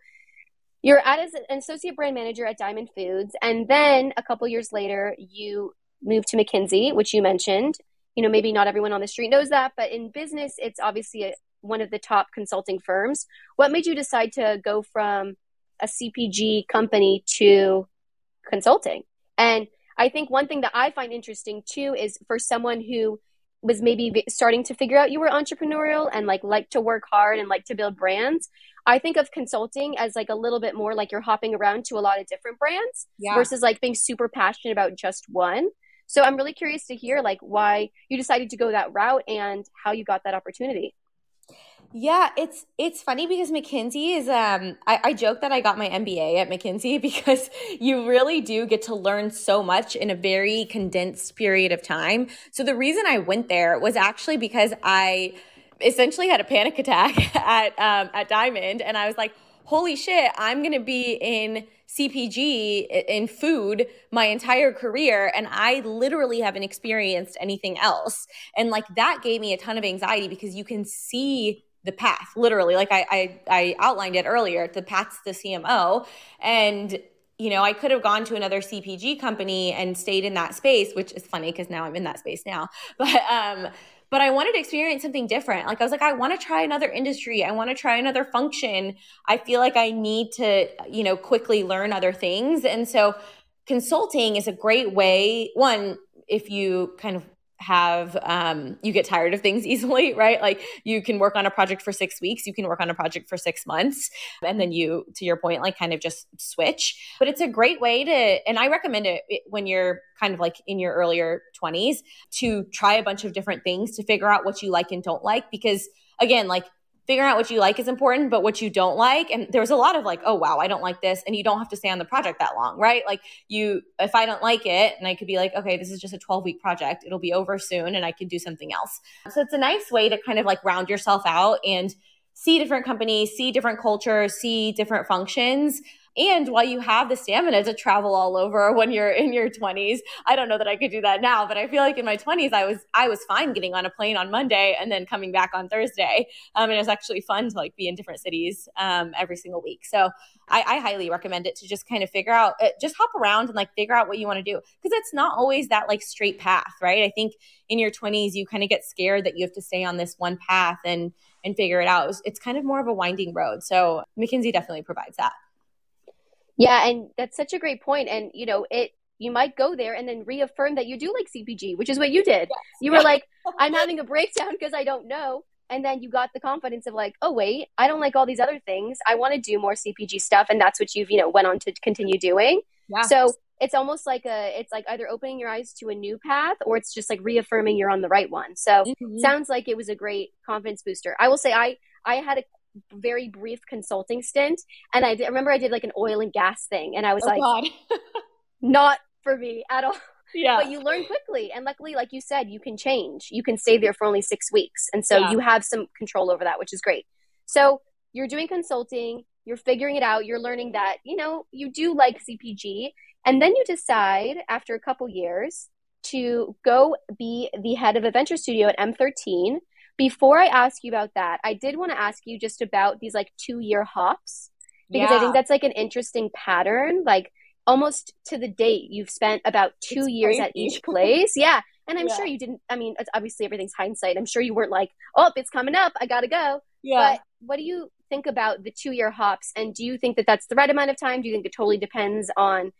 you're at as an associate brand manager at Diamond Foods, and then a couple years later, you moved to McKinsey, which you mentioned. You know, maybe not everyone on the street knows that, but in business, it's obviously a, one of the top consulting firms. What made you decide to go from a CPG company to consulting? And I think one thing that I find interesting too is for someone who was maybe starting to figure out you were entrepreneurial and like like to work hard and like to build brands i think of consulting as like a little bit more like you're hopping around to a lot of different brands yeah. versus like being super passionate about just one so i'm really curious to hear like why you decided to go that route and how you got that opportunity yeah, it's it's funny because McKinsey is um I, I joke that I got my MBA at McKinsey *laughs* because you really do get to learn so much in a very condensed period of time. So the reason I went there was actually because I essentially had a panic attack *laughs* at um, at Diamond and I was like, holy shit, I'm gonna be in CPG in food my entire career and I literally haven't experienced anything else. And like that gave me a ton of anxiety because you can see the path literally. Like I, I i outlined it earlier the path's the cmo and you know i could have gone to another cpg company and stayed in that space which is funny because now i'm in that space now. *laughs* But um but i wanted to experience something different. Like i was like i want to try another industry. I want to try another function. I feel like i need to you know quickly learn other things. And so consulting is a great way one if you kind of have um, you get tired of things *laughs* easily right? Like you can work on a project for six weeks you can work on a project for six months and then you to your point like kind of just switch. But it's a great way to and i recommend it when you're kind of like in your earlier 20s to try a bunch of different things to figure out what you like and don't like because again like figuring out what you like is important, but what you don't like. And there's a lot of like, oh, wow, I don't like this. And you don't have to stay on the project that long, right? Like, you, if I don't like it, and I could be like, okay, this is just a 12 week project, it'll be over soon and I can do something else. So it's a nice way to kind of like round yourself out and see different companies, see different cultures, see different functions and while you have the stamina to travel all over *laughs* when you're in your 20s, I don't know that I could do that now, but I feel like in my 20s I was I was fine getting on a plane on Monday and then coming back on Thursday. Um, and it was actually fun to like be in different cities um, every single week. So I, I highly recommend it to just kind of figure out, uh, just hop around and like figure out what you want to do because it's not always that like straight path, right? I think in your 20s you kind of get scared that you have to stay on this one path and and figure it out. It's, it's kind of more of a winding road. So McKinsey definitely provides that. Yeah, and that's such a great point. And you know, it you might go there and then reaffirm that you do like CPG, which is what you did. Yes. You were like, *laughs* I'm having a breakdown because I don't know. And then you got the confidence of like, oh wait, I don't like all these other things. I want to do more CPG stuff, and that's what you've you know went on to continue doing. Yeah. So it's almost like a it's like either opening your eyes to a new path or it's just like reaffirming you're on the right one so mm-hmm. sounds like it was a great confidence booster i will say i i had a very brief consulting stint and i, did, I remember i did like an oil and gas thing and i was oh, like *laughs* not for me at all yeah but you learn quickly and luckily like you said you can change you can stay there for only six weeks and so yeah. you have some control over that which is great so you're doing consulting you're figuring it out you're learning that you know you do like cpg and then you decide after a couple years to go be the head of a venture studio at M13. Before I ask you about that, I did want to ask you just about these like two year hops because yeah. I think that's like an interesting pattern. Like almost to the date, you've spent about two it's years crazy. at each place. *laughs* yeah. And I'm yeah. sure you didn't, I mean, obviously everything's hindsight. I'm sure you weren't like, oh, it's coming up. I got to go. Yeah. But what do you think about the two year hops? And do you think that that's the right amount of time? Do you think it totally depends on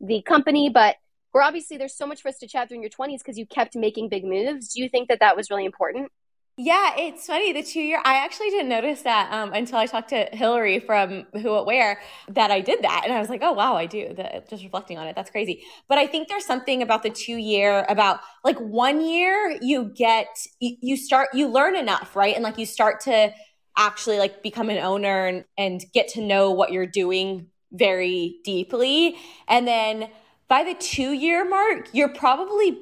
the company, but we're obviously there's so much for us to chat through in your 20s because you kept making big moves. Do you think that that was really important? Yeah, it's funny. The two year, I actually didn't notice that um, until I talked to Hillary from Who What Wear that I did that, and I was like, oh wow, I do. The, just reflecting on it, that's crazy. But I think there's something about the two year, about like one year, you get you, you start you learn enough, right, and like you start to actually like become an owner and, and get to know what you're doing very deeply. And then by the two year mark, you're probably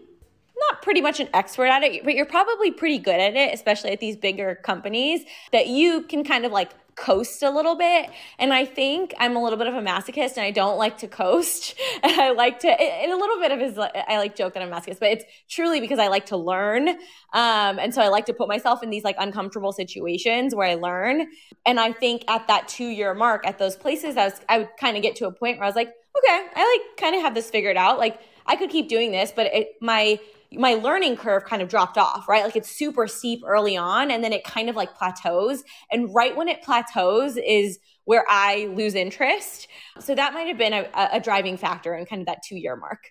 not pretty much an expert at it, but you're probably pretty good at it, especially at these bigger companies that you can kind of like coast a little bit. And I think I'm a little bit of a masochist and I don't like to coast. *laughs* And I like to, and a little bit of his, I like joke that I'm masochist, but it's truly because I like to learn. Um, and so I like to put myself in these like uncomfortable situations where I learn. And I think at that two year mark at those places, I was, I would kind of get to a point where I was like, okay, I like kind of have this figured out. Like I could keep doing this, but it, my, my learning curve kind of dropped off, right? Like it's super steep early on and then it kind of like plateaus. And right when it plateaus is where I lose interest. So that might have been a, a driving factor in kind of that two year mark.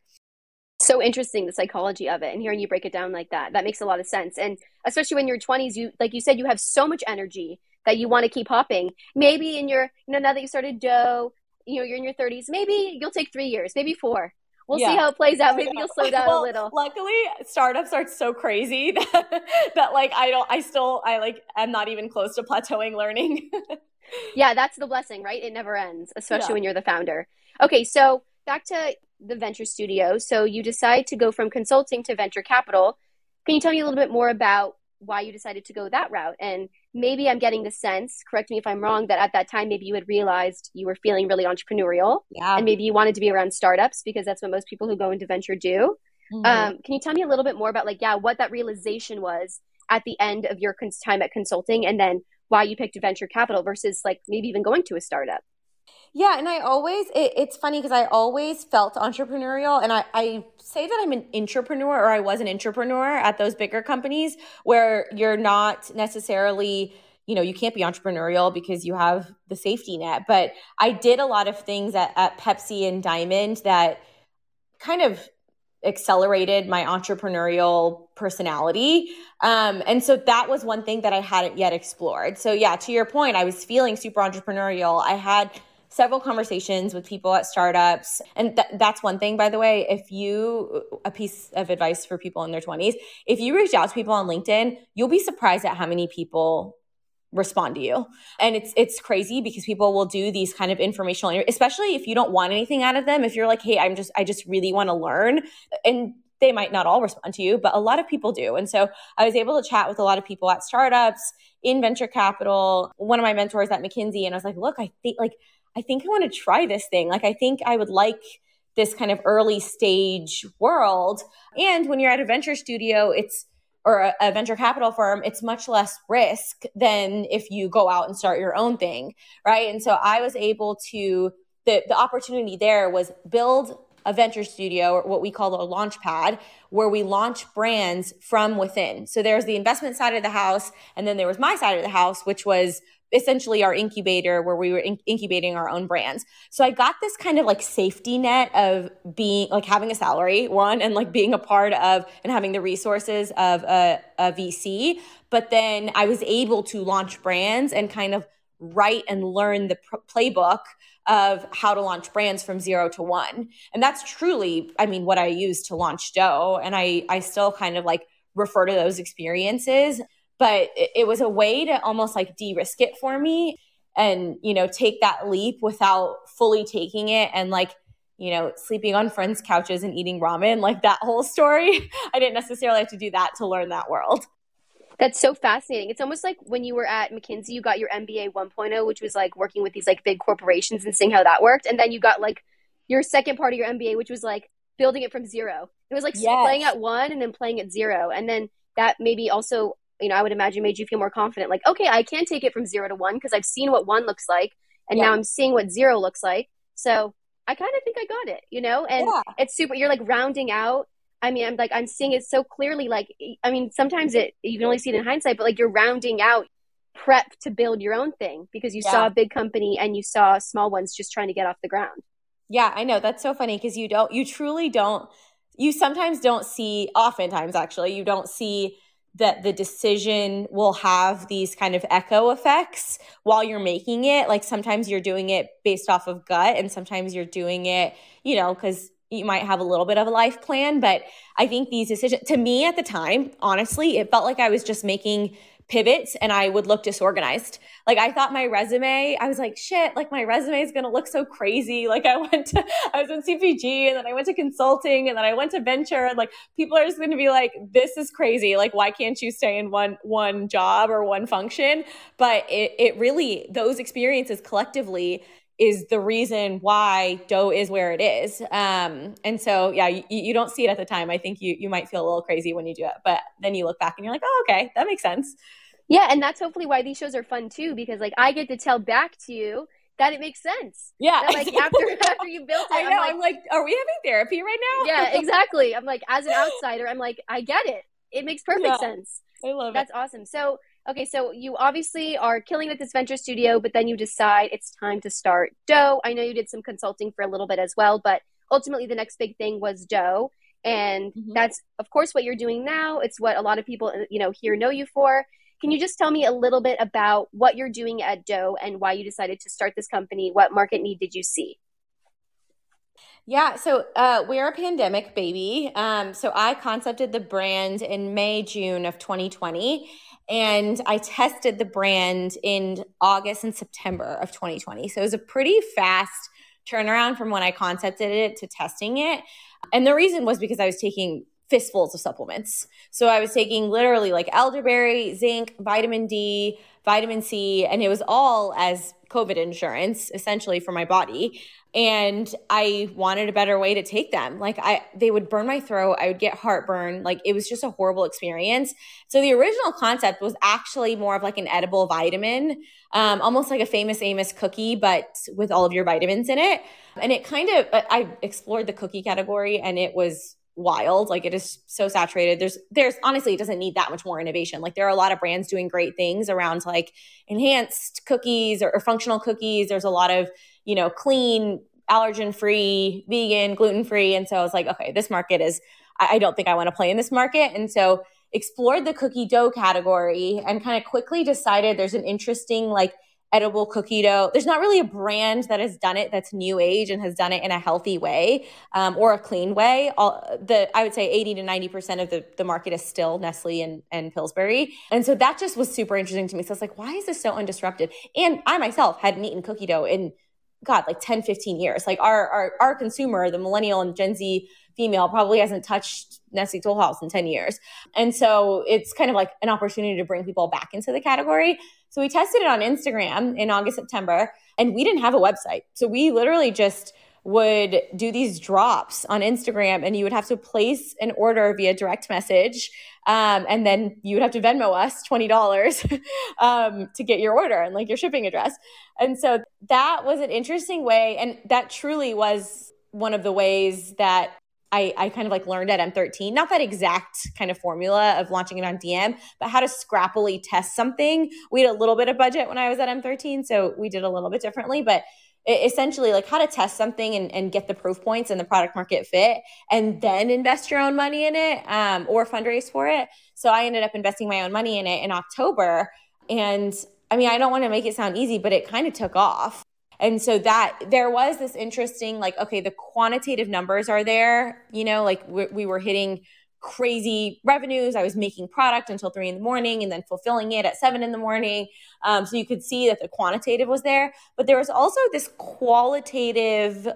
So interesting, the psychology of it. And hearing you break it down like that, that makes a lot of sense. And especially when you're 20s, you, like you said, you have so much energy that you want to keep hopping. Maybe in your, you know, now that you started DEUX, you know, you're in your 30s, maybe you'll take three years, maybe four we'll yeah. see how it plays out. Maybe you'll slow down well, a little. Luckily, startups are so crazy that, *laughs* that like I don't I still I like I'm not even close to plateauing learning. *laughs* yeah, that's the blessing, right? It never ends, especially yeah. when you're the founder. Okay, so back to the venture studio. So you decide to go from consulting to venture capital. Can you tell me a little bit more about why you decided to go that route. And maybe I'm getting the sense, correct me if I'm wrong, that at that time maybe you had realized you were feeling really entrepreneurial. Yeah. And maybe you wanted to be around startups because that's what most people who go into venture do. Mm-hmm. Um, can you tell me a little bit more about like, yeah, what that realization was at the end of your cons- time at consulting and then why you picked venture capital versus like maybe even going to a startup? Yeah, and I always it, it's funny because I always felt entrepreneurial, and I, I say that I'm an entrepreneur or I was an entrepreneur at those bigger companies where you're not necessarily you know you can't be entrepreneurial because you have the safety net but i did a lot of things at, at pepsi and diamond that kind of accelerated my entrepreneurial personality. Um, and so that was one thing that I hadn't yet explored. So, yeah, to your point, I was feeling super entrepreneurial. I had several conversations with people at startups. And th- that's one thing, by the way. If you, a piece of advice for people in their 20s, if you reach out to people on LinkedIn, you'll be surprised at how many people respond to you and it's it's crazy because people will do these kind of informational especially if you don't want anything out of them if you're like hey i'm just i just really want to learn and they might not all respond to you but a lot of people do and so i was able to chat with a lot of people at startups in venture capital one of my mentors at mckinsey and i was like look i think like I think I want to try this thing. Like, I think I would like this kind of early stage world. And when you're at a venture studio, it's or a, a, venture capital firm, it's much less risk than if you go out and start your own thing, right? And so I was able to the the opportunity there was build a venture studio or what we call a launch pad where we launch brands from within. So there's the investment side of the house and then there was my side of the house which was essentially our incubator where we were in- incubating our own brands. So I got this kind of like safety net of being like having a salary, one, and like being a part of and having the resources of a, a VC. But then I was able to launch brands and kind of write and learn the pr- playbook of how to launch brands from zero to one. And that's truly, I mean, what I use to launch DEUX. And I, I still kind of like refer to those experiences. But it, was a way to almost like de risk it for me and, you know, take that leap without fully taking it and like, you know, sleeping on friends' couches and eating ramen, like that whole story. *laughs* I didn't necessarily have to do that to learn that world. That's so fascinating. It's almost like when you were at McKinsey, you got your MBA 1.0, which was like working with these like big corporations and seeing how that worked. And then you got like your second part of your MBA, which was like building it from zero. It was like yes. playing at one and then playing at zero. And then that maybe also, you know, I would imagine made you feel more confident. Like, okay, I can take it from zero to one because I've seen what one looks like. And yeah. now I'm seeing what zero looks like. So I kind of think I got it, you know? And yeah. it's super, you're like rounding out I mean, I'm like, I'm seeing it so clearly. Like, I mean, sometimes it, you can only see it in hindsight, but like you're rounding out prep to build your own thing because you yeah. saw a big company and you saw small ones just trying to get off the ground. Yeah, I know. That's so funny because you don't, you truly don't, you sometimes don't see, oftentimes actually, you don't see that the decision will have these kind of echo effects while you're making it. Like sometimes you're doing it based off of gut, and sometimes you're doing it, you know, because you might have a little bit of a life plan, but I think these decisions, to me at the time, honestly, it felt like I was just making pivots and I would look disorganized. Like I thought my resume, I was like, shit, like my resume is going to look so crazy. *laughs* Like I went to, I was in CPG and then I went to consulting and then I went to venture and like people are just going to be like, this is crazy. Like, why can't you stay in one, one job or one function? But it, it really, those experiences collectively is the reason why DEUX is where it is um, and so yeah you, you, don't see it at the time i think you you might feel a little crazy when you do it but then you look back and you're like oh okay that makes sense yeah and that's hopefully why these shows are fun too because like i get to tell back to you that it makes sense yeah that, like after *laughs* after you built it i know I'm like, I'm like are we having therapy right now yeah *laughs* exactly i'm like as an outsider i'm like i get it it makes perfect yeah, sense i love that's it that's awesome so Okay, so you obviously are killing with this venture studio, but then you decide it's time to start DEUX. I know you did some consulting for a little bit as well, but ultimately the next big thing was DEUX. And mm-hmm. that's, of course, what you're doing now. It's what a lot of people, you know, here know you for. Can you just tell me a little bit about what you're doing at DEUX and why you decided to start this company? What market need did you see? Yeah, so uh, we're a pandemic baby. Um, so I concepted the brand in May, June of 2020 and I tested the brand in August and September of 2020. So it was a pretty fast turnaround from when I concepted it to testing it. And the reason was because I was taking fistfuls of supplements. So I was taking literally like elderberry, zinc, vitamin D, vitamin C, and it was all as COVID insurance essentially for my body and I wanted a better way to take them. Like I they would burn my throat, I would get heartburn, like it was just a horrible experience. So the original concept was actually more of like an edible vitamin, um, almost like a famous Amos cookie but with all of your vitamins in it. And it kind of I explored the cookie category and it was wild like it is so saturated there's there's honestly it doesn't need that much more innovation like there are a lot of brands doing great things around like enhanced cookies or, or functional cookies there's a lot of you know, clean, allergen free, vegan, gluten free. And so I was like, okay, this market is, I, I don't think I want to play in this market. And so explored the cookie dough category and kind of quickly decided there's an interesting, like, edible cookie dough. There's not really a brand that has done it that's new age and has done it in a healthy way um, or a clean way. All the I would say 80 to 90 percent of the, the market is still Nestle and, and Pillsbury, and so that just was super interesting to me. So I was like, why is this so undisrupted? And I myself hadn't eaten cookie dough in God, like 10, 15 years. Like our, our, our consumer, the millennial and Gen Z female probably hasn't touched Nestle Toll House in 10 years. And so it's kind of like an opportunity to bring people back into the category. So we tested it on Instagram in August, September, and we didn't have a website. So we literally just would do these drops on Instagram and you would have to place an order via direct message. Um, and then you would have to Venmo us $20 *laughs* um, to get your order and like your shipping address. And so that was an interesting way. And that truly was one of the ways that I, I kind of like learned at M13, not that exact kind of formula of launching it on DM, but how to scrappily test something. We had a little bit of budget when I was at M13, so we did a little bit differently, but essentially like how to test something and, and get the proof points and the product market fit and then invest your own money in it um, or fundraise for it so i ended up investing my own money in it in october and I mean, I don't want to make it sound easy, but it kind of took off. And so that there was this interesting, like, okay, the quantitative numbers are there, you know, like we, we were hitting crazy revenues. I was making product until three in the morning and then fulfilling it at seven in the morning. Um, so you could see that the quantitative was there, but there was also this qualitative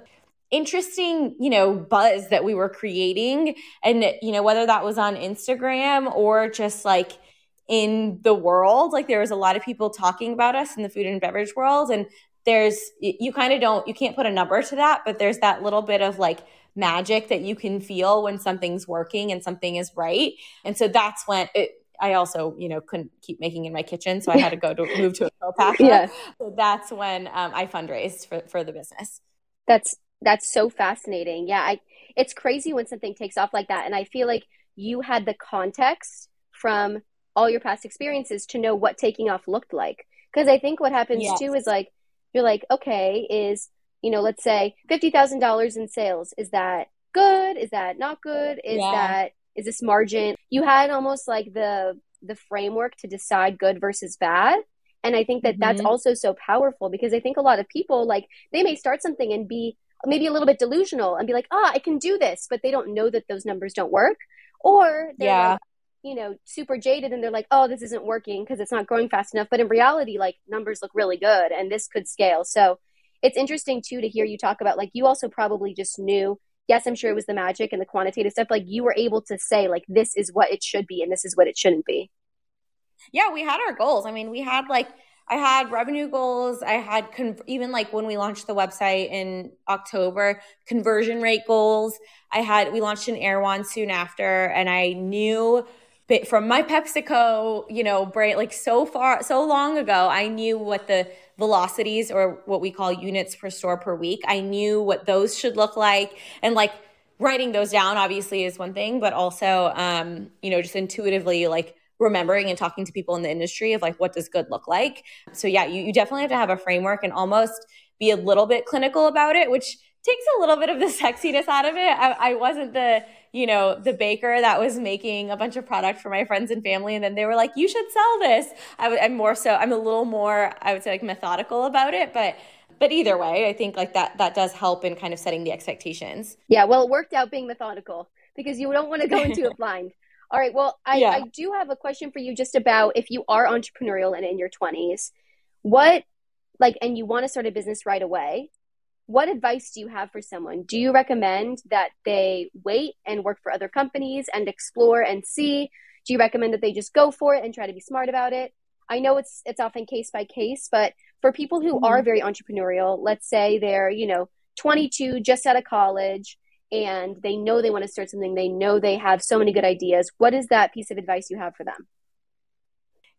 interesting you know buzz that we were creating and you know whether that was on instagram or just like in the world like there was a lot of people talking about us in the food and beverage world and there's you kind of don't you can't put a number to that but there's that little bit of like magic that you can feel when something's working and something is right and so that's when it I also, you know, couldn't keep making in my kitchen, so I had to go to *laughs* move to a co-packer. yeah. So that's when um, I fundraised for for the business. That's that's so fascinating. Yeah, I it's crazy when something takes off like that, and I feel like you had the context from all your past experiences to know what taking off looked like. Because I think what happens yes. too is like you're like, okay, is you know, let's say fifty thousand dollars in sales. Is that good? Is that not good? Is yeah. that is this margin? You had almost like the the framework to decide good versus bad. And I think that mm-hmm. that's also so powerful because I think a lot of people like they may start something and be maybe a little bit delusional and be like, ah, I can do this, but they don't know that those numbers don't work. Or they're yeah. like, you know, super jaded and they're like, oh, this isn't working because it's not growing fast enough. But in reality, like numbers look really good and this could scale. So it's interesting too to hear you talk about like you also probably just knew, yes, I'm sure it was the magic and the quantitative stuff. Like you were able to say, like, this is what it should be and this is what it shouldn't be. Yeah, we had our goals. I mean, we had like I had revenue goals. I had con- even like when we launched the website in October, conversion rate goals. I had we launched an Erewhon soon after, and I knew from my PepsiCo, you know, brain like so far so long ago, I knew what the velocities or what we call units per store per week. I knew what those should look like, and like writing those down obviously is one thing, but also, um, you know, just intuitively like remembering and talking to people in the industry of like what does good look like so yeah you, you definitely have to have a framework and almost be a little bit clinical about it which takes a little bit of the *laughs* sexiness out of it I, I wasn't the you know the baker that was making a bunch of product for my friends and family and then they were like you should sell this I, i'm more so i'm a little more i would say like methodical about it but but either way i think like that that does help in kind of setting the expectations yeah well it worked out being methodical because you don't want to go into it *laughs* blind all right. Well, I, yeah. I do have a question for you just about if you are entrepreneurial and in your 20s, what, like, and you want to start a business right away, what advice do you have for someone? Do you recommend that they wait and work for other companies and explore and see? Do you recommend that they just go for it and try to be smart about it? I know it's it's often case by case, but for people who mm-hmm. are very entrepreneurial, let's say they're, you know, 22 just out of college, and they know they want to start something they know they have so many good ideas what is that piece of advice you have for them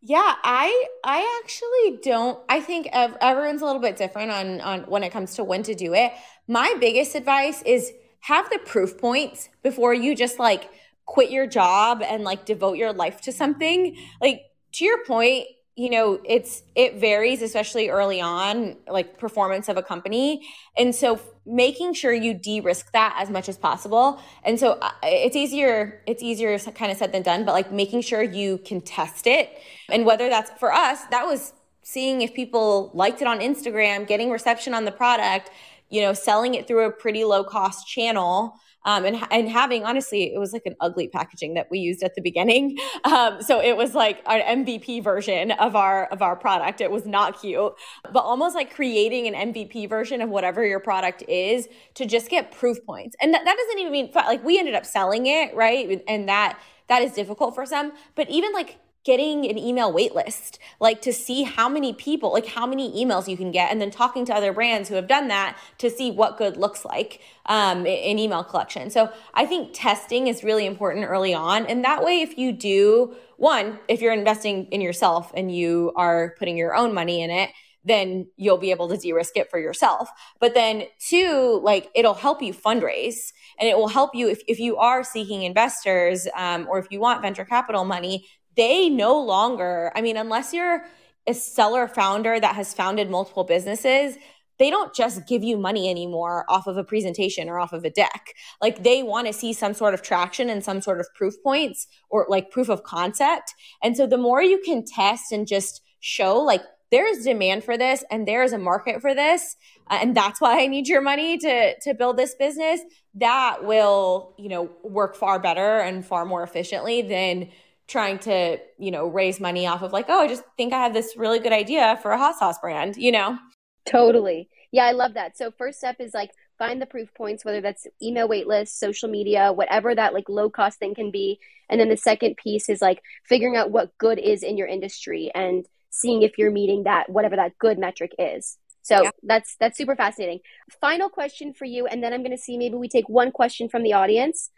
yeah i i actually don't i think ev- everyone's a little bit different on on when it comes to when to do it. My biggest advice is have the proof points before you just like quit your job and like devote your life to something. Like to your point you know it's it varies especially early on like performance of a company. And so making sure you de-risk that as much as possible. And so uh, it's easier it's easier kind of said than done but like making sure you can test it. And whether that's for us that was seeing if people liked it on instagram getting reception on the product you know selling it through a pretty low cost channel um, and and having honestly, it was like an ugly packaging that we used at the beginning. *laughs* Um, so it was like an MVP version of our of our product. It was not cute, but almost like creating an MVP version of whatever your product is to just get proof points. And that, that doesn't even mean like we ended up selling it, right? And that that is difficult for some. But even like getting an email waitlist, like to see how many people, like how many emails you can get, and then talking to other brands who have done that to see what good looks like um, in email collection. So I think testing is really important early on. And that way, if you do, one, if you're investing in yourself and you are putting your own money in it, then you'll be able to de-risk it for yourself. But then two, like it'll help you fundraise and it will help you if, if you are seeking investors um, or if you want venture capital money, they no longer, I mean, unless you're a seller founder that has founded multiple businesses, they don't just give you money anymore off of a presentation or off of a deck. Like they want to see some sort of traction and some sort of proof points or like proof of concept. And so the more you can test and just show like there's demand for this and there is a market for this uh, and that's why i need your money to to build this business that will you know work far better and far more efficiently than trying to you know raise money off of like oh i just think i have this really good idea for a hot sauce brand you know? Totally. Yeah i love that. So first step is like find the proof points whether that's email waitlist social media whatever that like low cost thing can be. And then the second piece is like figuring out what good is in your industry and seeing if you're meeting that whatever that good metric is. So yeah. that's that's super fascinating. Final question for you and then i'm going to see maybe we take one question from the audience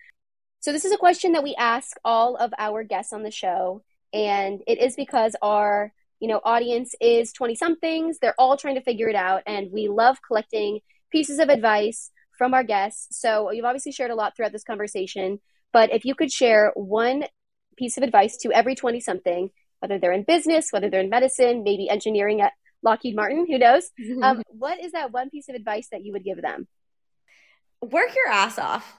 so this is a question that we ask all of our guests on the show and it is because our you know audience is 20 somethings they're all trying to figure it out and we love collecting pieces of advice from our guests so you've obviously shared a lot throughout this conversation but if you could share one piece of advice to every 20 something whether they're in business, whether they're in medicine, maybe engineering at Lockheed Martin, who knows? *laughs* Um, what is that one piece of advice that you would give them? Work your ass off.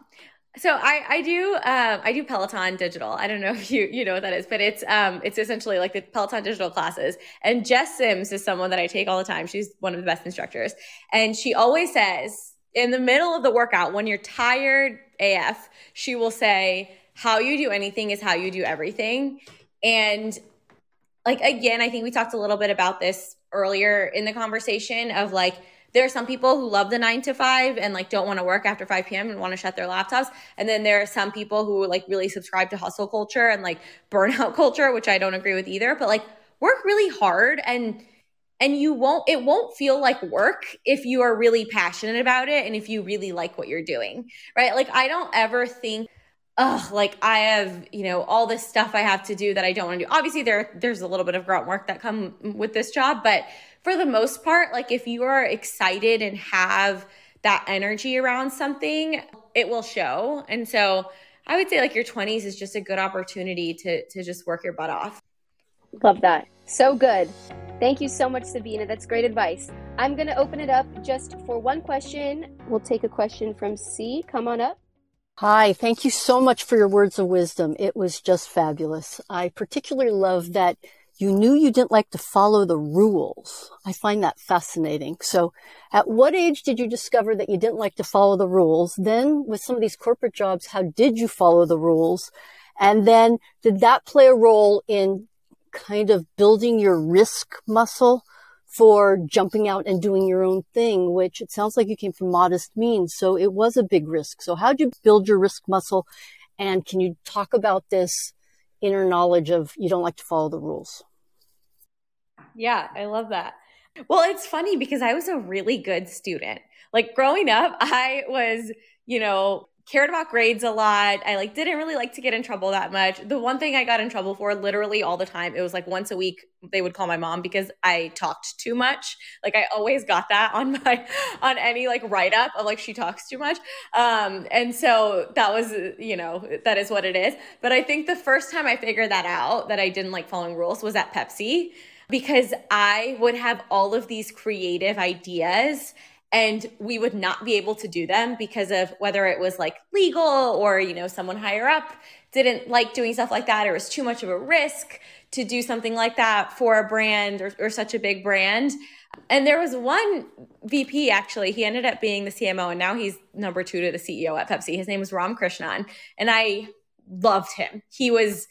So I I do um, I do Peloton digital. I don't know *laughs* if you you know what that is, but it's um it's essentially like the Peloton digital classes. And Jess Sims is someone that I take all the time. She's one of the best instructors, and she always says in the middle of the workout when you're tired AF, she will say, "How you do anything is how you do everything." And like again, I think we talked a little bit about this earlier in the conversation of like there are some people who love the nine to five and like don't want to work after 5 p.m. and want to shut their laptops. And then there are some people who like really subscribe to hustle culture and like burnout *laughs* culture, which I don't agree with either. But like work really hard and and you won't it won't feel like work if you are really passionate about it and if you really like what you're doing. Right. Like I don't ever think oh, like I have, you know, all this stuff I have to do that I don't want to do. Obviously, there there's a little bit of grunt work that come with this job, but for the most part, like if you are excited and have that energy around something, it will show. And so I would say like your 20s is just a good opportunity to to just work your butt off. Love that. So good. Thank you so much, Sabeena. That's great advice. I'm going to open it up just for one question. We'll take a question from C. Come on up. Hi, thank you so much for your words of wisdom. It was just fabulous. I particularly love that you knew you didn't like to follow the rules. I find that fascinating. So, at what age did you discover that you didn't like to follow the rules? Then, with some of these corporate jobs, how did you follow the rules? And then, did that play a role in kind of building your risk muscle? for jumping out and doing your own thing, which it sounds like you came from modest means. So it was a big risk. So how'd you build your risk muscle? And can you talk about this inner knowledge of you don't like to follow the rules? Yeah, I love that. Well, it's funny because I was a really good student. Like growing up, I was, you know, cared about grades a lot. I like didn't really like to get in trouble that much. The one thing I got in trouble for literally all the time, it was like once a week they would call my mom because I talked too much. Like I always got that on *laughs* my on any like write up of like she talks too much. Um and so that was you know, that is what it is. But I think the first time I figured that out that I didn't like following rules was at Pepsi because I would have all of these creative ideas and we would not be able to do them because of whether it was like legal or you know someone higher up didn't like doing stuff like that or it was too much of a risk to do something like that for a brand or, or such a big brand. And there was one vp actually he ended up being the cmo and now he's number two to the ceo at pepsi. His name was ram krishnan and i loved him. He was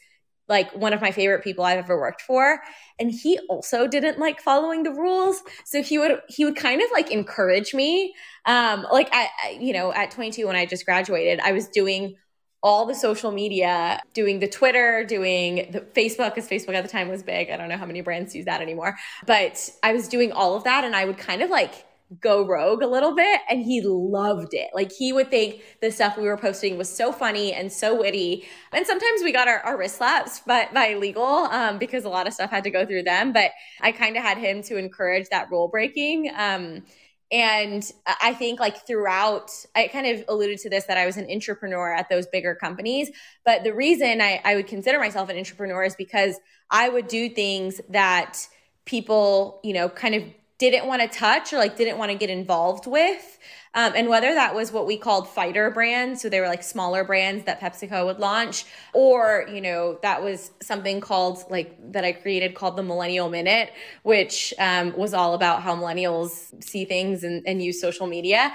like one of my favorite people I've ever worked for and he also didn't like following the rules so he would he would kind of like encourage me um like I, you know at 22 when I just graduated I was doing all the social media, doing the Twitter, doing the Facebook, because Facebook at the time was big. I don't know how many brands use that anymore. But I was doing all of that and I would kind of like go rogue a little bit and he loved it. Like he would think the stuff we were posting was so funny and so witty. And sometimes we got our, our wrist slaps by, by legal um, because a lot of stuff had to go through them. But I kind of had him to encourage that rule breaking. Um, and I think like throughout, I kind of alluded to this that I was an entrepreneur at those bigger companies. But the reason I, I would consider myself an entrepreneur is because I would do things that people, you know, kind of didn't want to touch or like didn't want to get involved with. Um, and whether that was what we called fighter brands, so they were like smaller brands that PepsiCo would launch, or, you know, that was something called like that I created called the Millennial Minute, which um, was all about how millennials see things and, and use social media.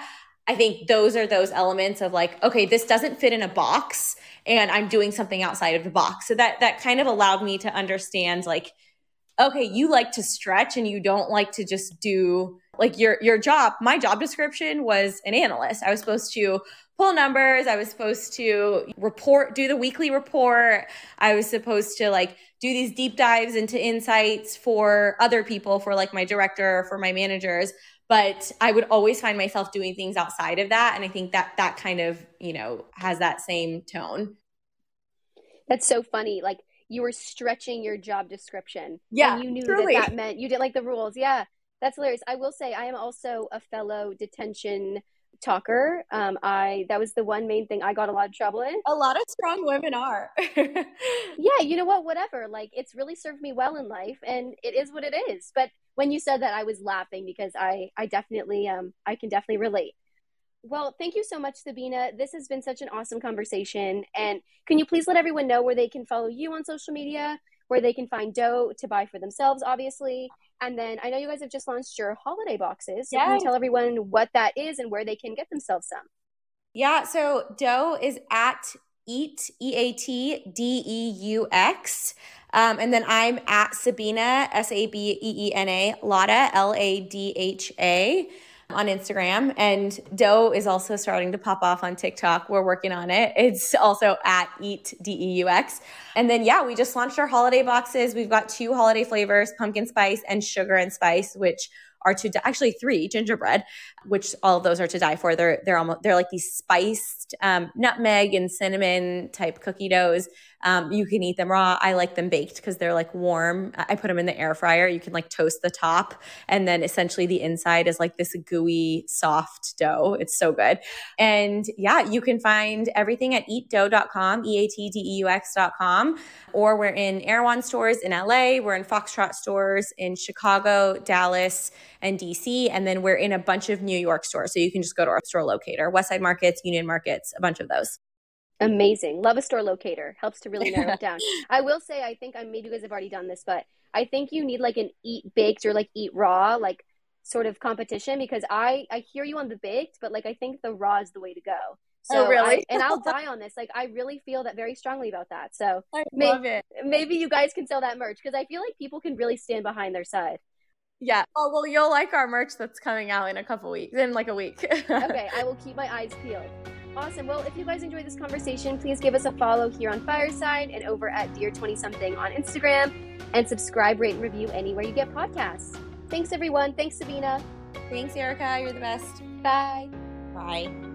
I think those are those elements of like, okay, this doesn't fit in a box and I'm doing something outside of the box. So that that kind of allowed me to understand like, okay, you like to stretch and you don't like to just do like your your job. My job description was an analyst. I was supposed to pull numbers. I was supposed to report, do the weekly report. I was supposed to like do these deep dives into insights for other people, for like my director, for my managers but i would always find myself doing things outside of that and i think that that kind of you know has that same tone that's so funny like you were stretching your job description. Yeah and you knew truly. that that meant you did like the rules. Yeah that's hilarious. I will say i am also a fellow detention talker. Um i that was the one main thing i got a lot of trouble in a lot of strong women are. *laughs* Yeah you know what? Whatever. Like it's really served me well in life and it is what it is. But when you said that, I was laughing because I I definitely um I can definitely relate. Well, thank you so much, Sabeena. This has been such an awesome conversation. And can you please let everyone know where they can follow you on social media, where they can find dough to buy for themselves, obviously. And then I know you guys have just launched your holiday boxes. So yes. can you tell everyone what that is and where they can get themselves some? Yeah, so DEUX is at eat E A T D E U X. Um, and then I'm at Sabeena, S A B E E N A, Ladha, L A D H A on Instagram. And DEUX is also starting to pop off on TikTok. We're working on it. It's also at Eat D E U X. And then, yeah, we just launched our holiday boxes. We've got two holiday flavors pumpkin spice and sugar and spice, which are to actually three gingerbread, which all of those are to die for. They're they're almost they're like these spiced um, nutmeg and cinnamon type cookie doughs. Um, you can eat them raw. I like them baked because they're like warm. I put them in the air fryer. You can like toast the top, and then essentially the inside is like this gooey, soft dough. It's so good. And yeah, you can find everything at eatdeux.com, E A T D E U X.com, or we're in Erewhon stores in LA. We're in Foxtrot stores in Chicago, Dallas, and DC. And then we're in a bunch of New York stores. So you can just go to our store locator, Westside Markets, Union Markets, a bunch of those. Amazing. Love a store locator. Helps to really narrow it down. *laughs* I will say, I think I maybe you guys have already done this, but I think you need like an eat baked or like eat raw, like sort of competition because I I hear you on the baked, but like I think the raw is the way to go. So oh, really? I, and I'll *laughs* die on this. Like I really feel that very strongly about that. So I may, love it. Maybe you guys can sell that merch because I feel like people can really stand behind their side. Yeah. Oh well, you'll like our merch that's coming out in a couple weeks, in like a week. *laughs* okay, I will keep my eyes peeled. Awesome. Well, if you guys enjoyed this conversation, please give us a follow here on Fireside and over at Dear20something on Instagram and subscribe, rate, and review anywhere you get podcasts. Thanks, everyone. Thanks, Sabeena. Thanks, Erica. You're the best. Bye. Bye.